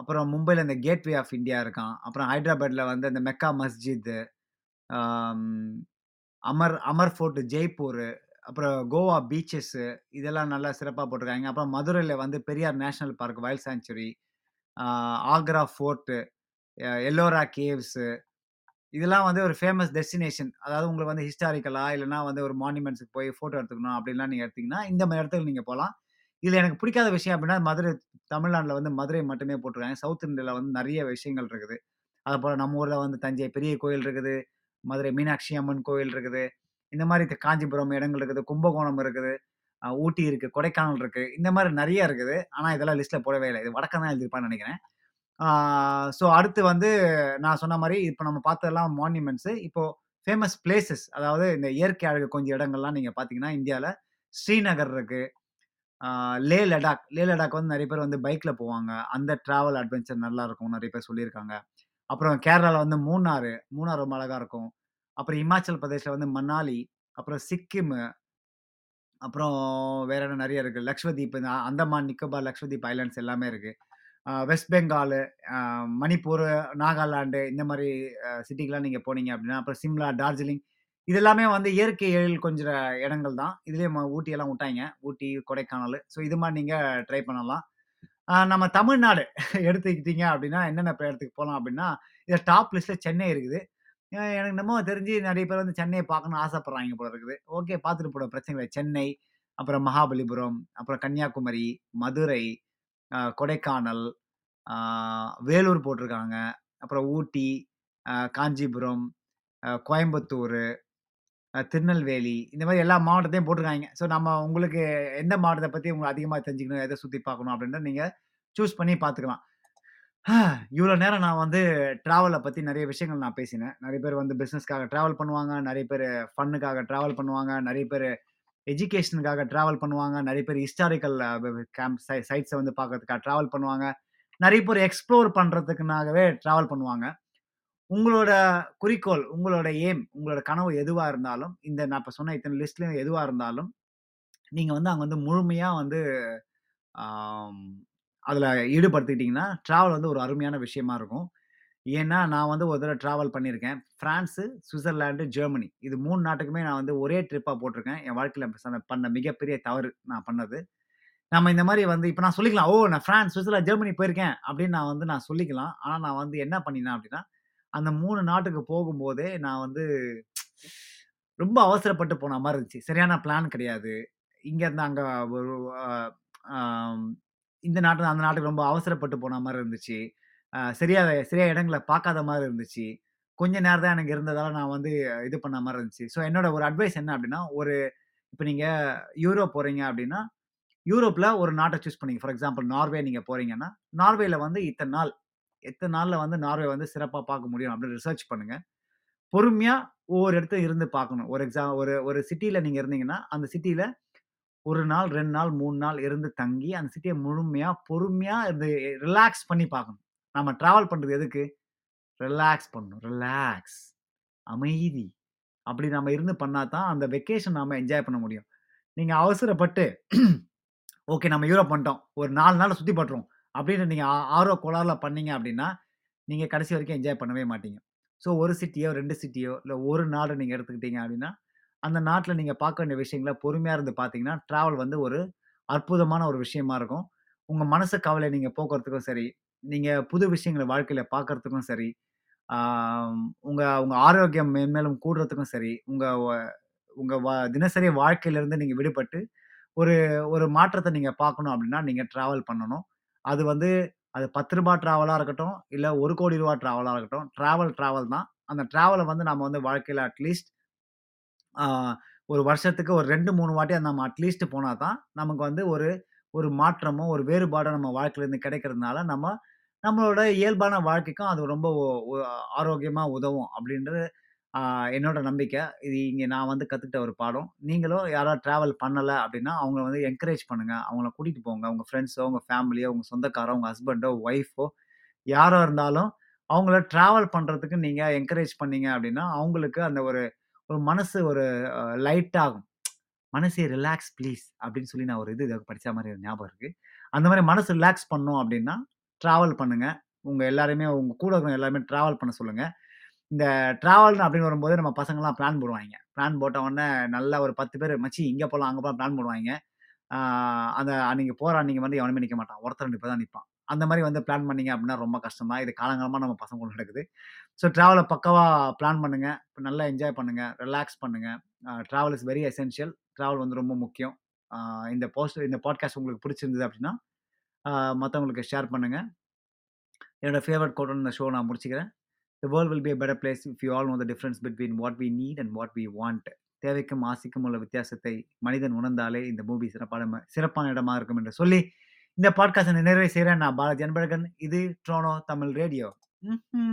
அப்புறம் மும்பையில் இந்த கேட்வே ஆஃப் இந்தியா இருக்கான். அப்புறம் ஹைதராபாத்தில் வந்து இந்த மெக்கா மஸ்ஜித், அமர் அமர் ஃபோர்ட் ஜெய்ப்பூர், அப்புறம் கோவா பீச்சஸ்ஸு இதெல்லாம் நல்லா சிறப்பாக போட்டிருக்காங்க. அப்புறம் மதுரையில் வந்து Periyar National Park wild sanctuary, Agra fort Ellora caves இதெல்லாம் வந்து ஒரு ஃபேமஸ் டெஸ்டினேஷன். அதாவது உங்களுக்கு வந்து ஹிஸ்டாரிக்கலா இல்லைனா வந்து ஒரு மானுமெண்ட்ஸுக்கு போய் ஃபோட்டோ எடுத்துக்கணும் அப்படின்லாம் நீங்கள் எடுத்தீங்கன்னா, இந்த மாதிரி இடத்துக்கு நீங்கள் போகலாம் இதில் எனக்கு பிடிக்காத விஷயம் அப்படின்னா, மதுரை தமிழ்நாட்டில் வந்து மதுரை மட்டுமே போட்டிருக்காங்க. சவுத் இந்தியாவில் வந்து நிறைய விஷயங்கள் இருக்குது. அதுபோல நம்ம ஊரில் வந்து தஞ்சை பெரிய கோயில் இருக்குது. மதுரை மீனாட்சி அம்மன் கோயில் இருக்குது. இந்த மாதிரி காஞ்சிபுரம் இடங்கள் இருக்குது. கும்பகோணம் இருக்குது. ஊட்டி இருக்கு. கொடைக்கானல் இருக்கு. இந்த மாதிரி நிறைய இருக்குது. ஆனால் இதெல்லாம் லிஸ்ட்ல போடவே இல்லை இது வடக்கம் தான் எழுதியிருப்பான்னு நினைக்கிறேன் ஸோ அடுத்து வந்து நான் சொன்ன மாதிரி இப்போ நம்ம பார்த்ததெல்லாம் மான்யூமெண்ட்ஸ். இப்போ ஃபேமஸ் பிளேசஸ் அதாவது இந்த இயற்கை அழகு கொஞ்சம் இடங்கள்லாம் நீங்கள் பார்த்தீங்கன்னா, இந்தியாவில் ஸ்ரீநகர் இருக்கு. லே லடாக். லே லடாக் வந்து நிறைய பேர் வந்து பைக்கில் போவாங்க. அந்த ட்ராவல் அட்வென்ச்சர் நல்லா இருக்கும். நிறைய பேர் சொல்லியிருக்காங்க. அப்புறம் கேரளாவில் வந்து மூணாறு. மூணார் ரொம்ப அழகாக இருக்கும். அப்புறம் இமாச்சல் பிரதேஷில் வந்து மணாலி, அப்புறம் சிக்கிம். அப்புறம் வேற என்ன நிறைய இருக்குது லக்ஷ்வதீப் இந்த அந்தமான், நிக்கோபார், லக்ஷ்வதீப் ஐலாண்ட்ஸ் எல்லாமே இருக்குது வெஸ்ட் பெங்கால், மணிப்பூர், நாகாலாண்டு இந்த மாதிரி சிட்டிக்கெலாம் நீங்கள் போனீங்க அப்படின்னா, அப்புறம் சிம்லா, டார்ஜிலிங் இது எல்லாமே வந்து இயற்கை எழில் கொஞ்சம் இடங்கள் தான். இதுலேயே ஊட்டியெல்லாம் விட்டாங்க ஊட்டி, கொடைக்கானல். ஸோ இது மாதிரி நீங்கள் ட்ரை பண்ணலாம். நம்ம தமிழ்நாடு எடுத்துக்கிட்டீங்க அப்படின்னா, என்னென்ன இப்ப இடத்துக்கு போகலாம் அப்படின்னா, இதுல டாப் லிஸ்ட்ல சென்னை இருக்குது. எனக்கு என்னமோ தெரிஞ்சு நிறைய பேர் வந்து சென்னையை பார்க்கணும்னு ஆசைப்படுறாங்க போல இருக்குது. ஓகே பார்த்துட்டு போட பிரச்சனை இல்லை சென்னை, அப்புறம் மகாபலிபுரம், அப்புறம் கன்னியாகுமரி, மதுரை, கொடைக்கானல், வேலூர் போட்டிருக்காங்க. அப்புறம் ஊட்டி, காஞ்சிபுரம், கோயம்புத்தூர் திருநெல்வேலி இந்த மாதிரி எல்லா மாவட்டத்தையும் போட்டிருக்காங்க ஸோ நம்ம உங்களுக்கு எந்த மாவட்டத்தை பற்றி உங்களுக்கு அதிகமாக தெரிஞ்சுக்கணும், எதை சுற்றி பார்க்கணும் அப்படின்றத நீங்கள் சூஸ் பண்ணி பார்த்துக்கலாம். இவ்வளோ நேரம் நான் வந்து ட்ராவலை பற்றி நிறைய விஷயங்கள் நான் பேசினேன். நிறைய பேர் வந்து பிஸ்னஸ்க்காக ட்ராவல் பண்ணுவாங்க. நிறைய பேர் ஃபன்னுக்காக ட்ராவல் பண்ணுவாங்க. நிறைய பேர் எஜுகேஷனுக்காக ட்ராவல் பண்ணுவாங்க. நிறைய பேர் ஹிஸ்டாரிக்கல் கேம்ப் சை சைட்ஸை வந்து பார்க்கறதுக்காக ட்ராவல் பண்ணுவாங்க. நிறைய பேர் எக்ஸ்ப்ளோர் பண்ணுறதுக்குனாகவே ட்ராவல் பண்ணுவாங்க. உங்களோட குறிக்கோள், உங்களோட எய்ம், உங்களோட கனவு எதுவா இருந்தாலும், இந்த நான் இப்ப சொன்ன இத்தன லிஸ்ட்லயும் எதுவா இருந்தாலும், நீங்க வந்து அங்க வந்து முழுமையா வந்து ஆம் அதுல ட்ராவல் டிராவல் வந்து ஒரு அருமையான விஷயமா இருக்கும். ஏன்னா, நான் வந்து ஒரு தடவ டிராவல் பண்ணியிருக்கேன். France, Switzerland, Germany. இது 3 நாட்டுக்குமே நான் வந்து ஒரே ட்ரிப்பா போட்டிருக்கேன். என் வாழ்க்கையில ச பண்ண மிகப்பெரிய தவறு நான் பண்ணது. நம்ம இந்த மாரி வந்து இப்ப நான் சொல்லிக்கலாம். "ஓ! நான் பிரான்ஸ், சுவிட்சர்லாந்து, ஜெர்மனி போயிருக்கேன்." அப்படின்னு நான் வந்து நான் சொல்லிக்கலாம். ஆனா, நான் வந்து என்ன பண்ணினேன் அப்படின்னா, அந்த மூணு நாட்டுக்கு போகும்போதே நான் வந்து ரொம்ப அவசரப்பட்டு போன மாதிரி இருந்துச்சு. சரியான பிளான் கிடையாது. இங்கேருந்து அங்கே ஒரு இந்த நாட்டு அந்த நாட்டுக்கு ரொம்ப அவசரப்பட்டு போன மாதிரி இருந்துச்சு. சரியாக சரியா இடங்களை பார்க்காத மாதிரி இருந்துச்சு. கொஞ்ச நேரம் தான் எனக்கு இருந்ததால நான் வந்து இது பண்ண மாதிரி இருந்துச்சு. ஸோ என்னோட ஒரு அட்வைஸ் என்ன அப்படின்னா, ஒரு இப்போ நீங்கள் யூரோப் போகிறீங்க அப்படின்னா, யூரோப்பில் ஒரு நாட்டை சூஸ் பண்ணீங்க. ஃபார் எக்ஸாம்பிள் நார்வே நீங்கள் போகிறீங்கன்னா நார்வேயில் வந்து இத்தனை நாள், எத்தனை நாளில் வந்து நார்வே வந்து சிறப்பாக பார்க்க முடியும் அப்படின்னு ரிசர்ச் பண்ணுங்கள் பொறுமையாக ஒவ்வொரு இடத்துல இருந்து பார்க்கணும். ஒரு எக்ஸாம் ஒரு ஒரு சிட்டியில் நீங்கள் இருந்தீங்கன்னா, அந்த சிட்டியில் ஒரு நாள், ரெண்டு நாள், மூணு நாள் இருந்து தங்கி, அந்த சிட்டியை முழுமையாக பொறுமையாக இருந்து ரிலாக்ஸ் பண்ணி பார்க்கணும். நம்ம ட்ராவல் பண்ணுறது எதுக்கு? ரிலாக்ஸ் பண்ணணும். ரிலாக்ஸ். அமைதி. அப்படி நம்ம இருந்து பண்ணால் தான், அந்த வெக்கேஷன் நாம் என்ஜாய் பண்ண முடியும். நீங்கள் அவசரப்பட்டு, ஓகே நம்ம யூரோப் பண்ணிட்டோம் ஒரு நாலு நாள் சுற்றி பட்டுறோம் அப்படின்னு நீங்கள் ஆ ஆர்வ கோளாறுல பண்ணீங்க அப்படின்னா, நீங்கள் கடைசி வரைக்கும் என்ஜாய் பண்ணவே மாட்டீங்க. ஸோ ஒரு சிட்டியோ, ரெண்டு சிட்டியோ, இல்லை ஒரு நாடு நீங்கள் எடுத்துக்கிட்டீங்க அப்படின்னா, அந்த நாட்டில் நீங்கள் பார்க்க வேண்டிய விஷயங்களை பொறுமையாக இருந்து பார்த்தீங்கன்னா, ட்ராவல் வந்து ஒரு அற்புதமான ஒரு விஷயமா இருக்கும். உங்கள் மனசு கவலை நீங்கள் போக்குறதுக்கும் சரி, நீங்கள் புது விஷயங்களை வாழ்க்கையில் பார்க்கறதுக்கும் சரி, உங்கள் உங்கள் ஆரோக்கியம் மென்மேலும் கூடுறதுக்கும் சரி, உங்கள் உங்கள் வா வ தினசரி வாழ்க்கையிலேருந்து நீங்கள் விடுபட்டு, ஒரு ஒரு மாற்றத்தை நீங்கள் பார்க்கணும் அப்படின்னா, நீங்கள் ட்ராவல் பண்ணணும். அது வந்து அது பத்து ரூபா ட்ராவலாக இருக்கட்டும், இல்லை ஒரு கோடி ரூபா ட்ராவலாக இருக்கட்டும், ட்ராவல் ட்ராவல் தான். அந்த ட்ராவலை வந்து நம்ம வந்து வாழ்க்கையில் அட்லீஸ்ட் ஒரு வருஷத்துக்கு ஒரு 2, 3 வாட்டி நம்ம அட்லீஸ்ட் போனா தான், நமக்கு வந்து ஒரு ஒரு மாற்றமோ, ஒரு வேறுபாடோ நம்ம வாழ்க்கையிலேருந்து கிடைக்கிறதுனால, நம்ம நம்மளோட இயல்பான வாழ்க்கைக்கும் அது ரொம்ப ஆரோக்கியமாக உதவும் அப்படின்ற என்னோட நம்பிக்கை. இது இங்கே நான் வந்து கற்றுக்கிட்ட ஒரு பாடம். நீங்களும் யாராவது ட்ராவல் பண்ணலை அப்படின்னா, அவங்கள வந்து என்கரேஜ் பண்ணுங்க. அவங்கள கூட்டிகிட்டு போங்க. உங்கள் ஃப்ரெண்ட்ஸோ உங்கள் ஃபேமிலியோ, உங்கள் சொந்தக்காரோ, உங்கள் ஹஸ்பண்டோ, ஒய்ஃபோ யாரோ இருந்தாலும், அவங்கள ட்ராவல் பண்ணுறதுக்கு நீங்கள் என்கரேஜ் பண்ணீங்க அப்படின்னா, அவங்களுக்கு அந்த ஒரு ஒரு மனசு ஒரு லைட் ஆகும். "மனசே ரிலாக்ஸ் ப்ளீஸ்" அப்படின்னு சொல்லி நான் ஒரு இது இதை படிச்ச மாதிரி ஒரு ஞாபகம் இருக்குது அந்த மாதிரி மனசு ரிலாக்ஸ் பண்ணோம் அப்படின்னா, ட்ராவல் பண்ணுங்கள் உங்கள் எல்லாருமே உங்கள் கூட இருக்கிற எல்லாருமே ட்ராவல் பண்ண சொல்லுங்கள் இந்த ட்ராவல் அப்படின்னு வரும்போது நம்ம பசங்கள்லாம் பிளான் போடுவாங்க பிளான் போட்ட உடனே நல்லா ஒரு பத்து பேர் "மச்சி இங்கே போகலாம் அங்கே போகலாம் பிளான் பண்ணுவாங்க அந்த அன்றைக்கி போகிற அன்றைக்கி வந்து எவனுமே நிற்க மாட்டான். ஒருத்தர் ரெண்டு பேர் தான் நிற்பான் அந்த மாதிரி வந்து பிளான் பண்ணீங்க அப்படின்னா ரொம்ப கஷ்டம் தான். இது காலங்காலமாக நம்ம பசங்க நடக்குது. ஸோ ட்ராவலை பக்கவாக பிளான் பண்ணுங்கள் இப்போ நல்லா என்ஜாய் பண்ணுங்கள் ரிலாக்ஸ் பண்ணுங்கள் travel is very essential. Travel வந்து ரொம்ப முக்கியம். இந்த போஸ்ட் இந்த பாட்காஸ்ட் உங்களுக்கு பிடிச்சிருந்தது அப்படின்னா, மற்றவங்களுக்கு ஷேர் பண்ணுங்கள் என்னோட ஃபேவரட் கோட்டோட இந்த ஷோ நான் முடிச்சுக்கிறேன். The world will be a better place if you all know the difference between what we need and what we want. தேவைக்கும், ஆசைக்கும் உள்ள வித்தியாசத்தை மனிதன் உணர்ந்தாலே இந்த மூவி சிறப்பான சிறப்பான இடமா இருக்கும் என்று சொல்லி, இந்த பாட்காஸ்ட்ட நிறைவே செய்கிறேன் நான் பாலாஜி அன்பழகன். இது ட்ரோனோ தமிழ் ரேடியோ.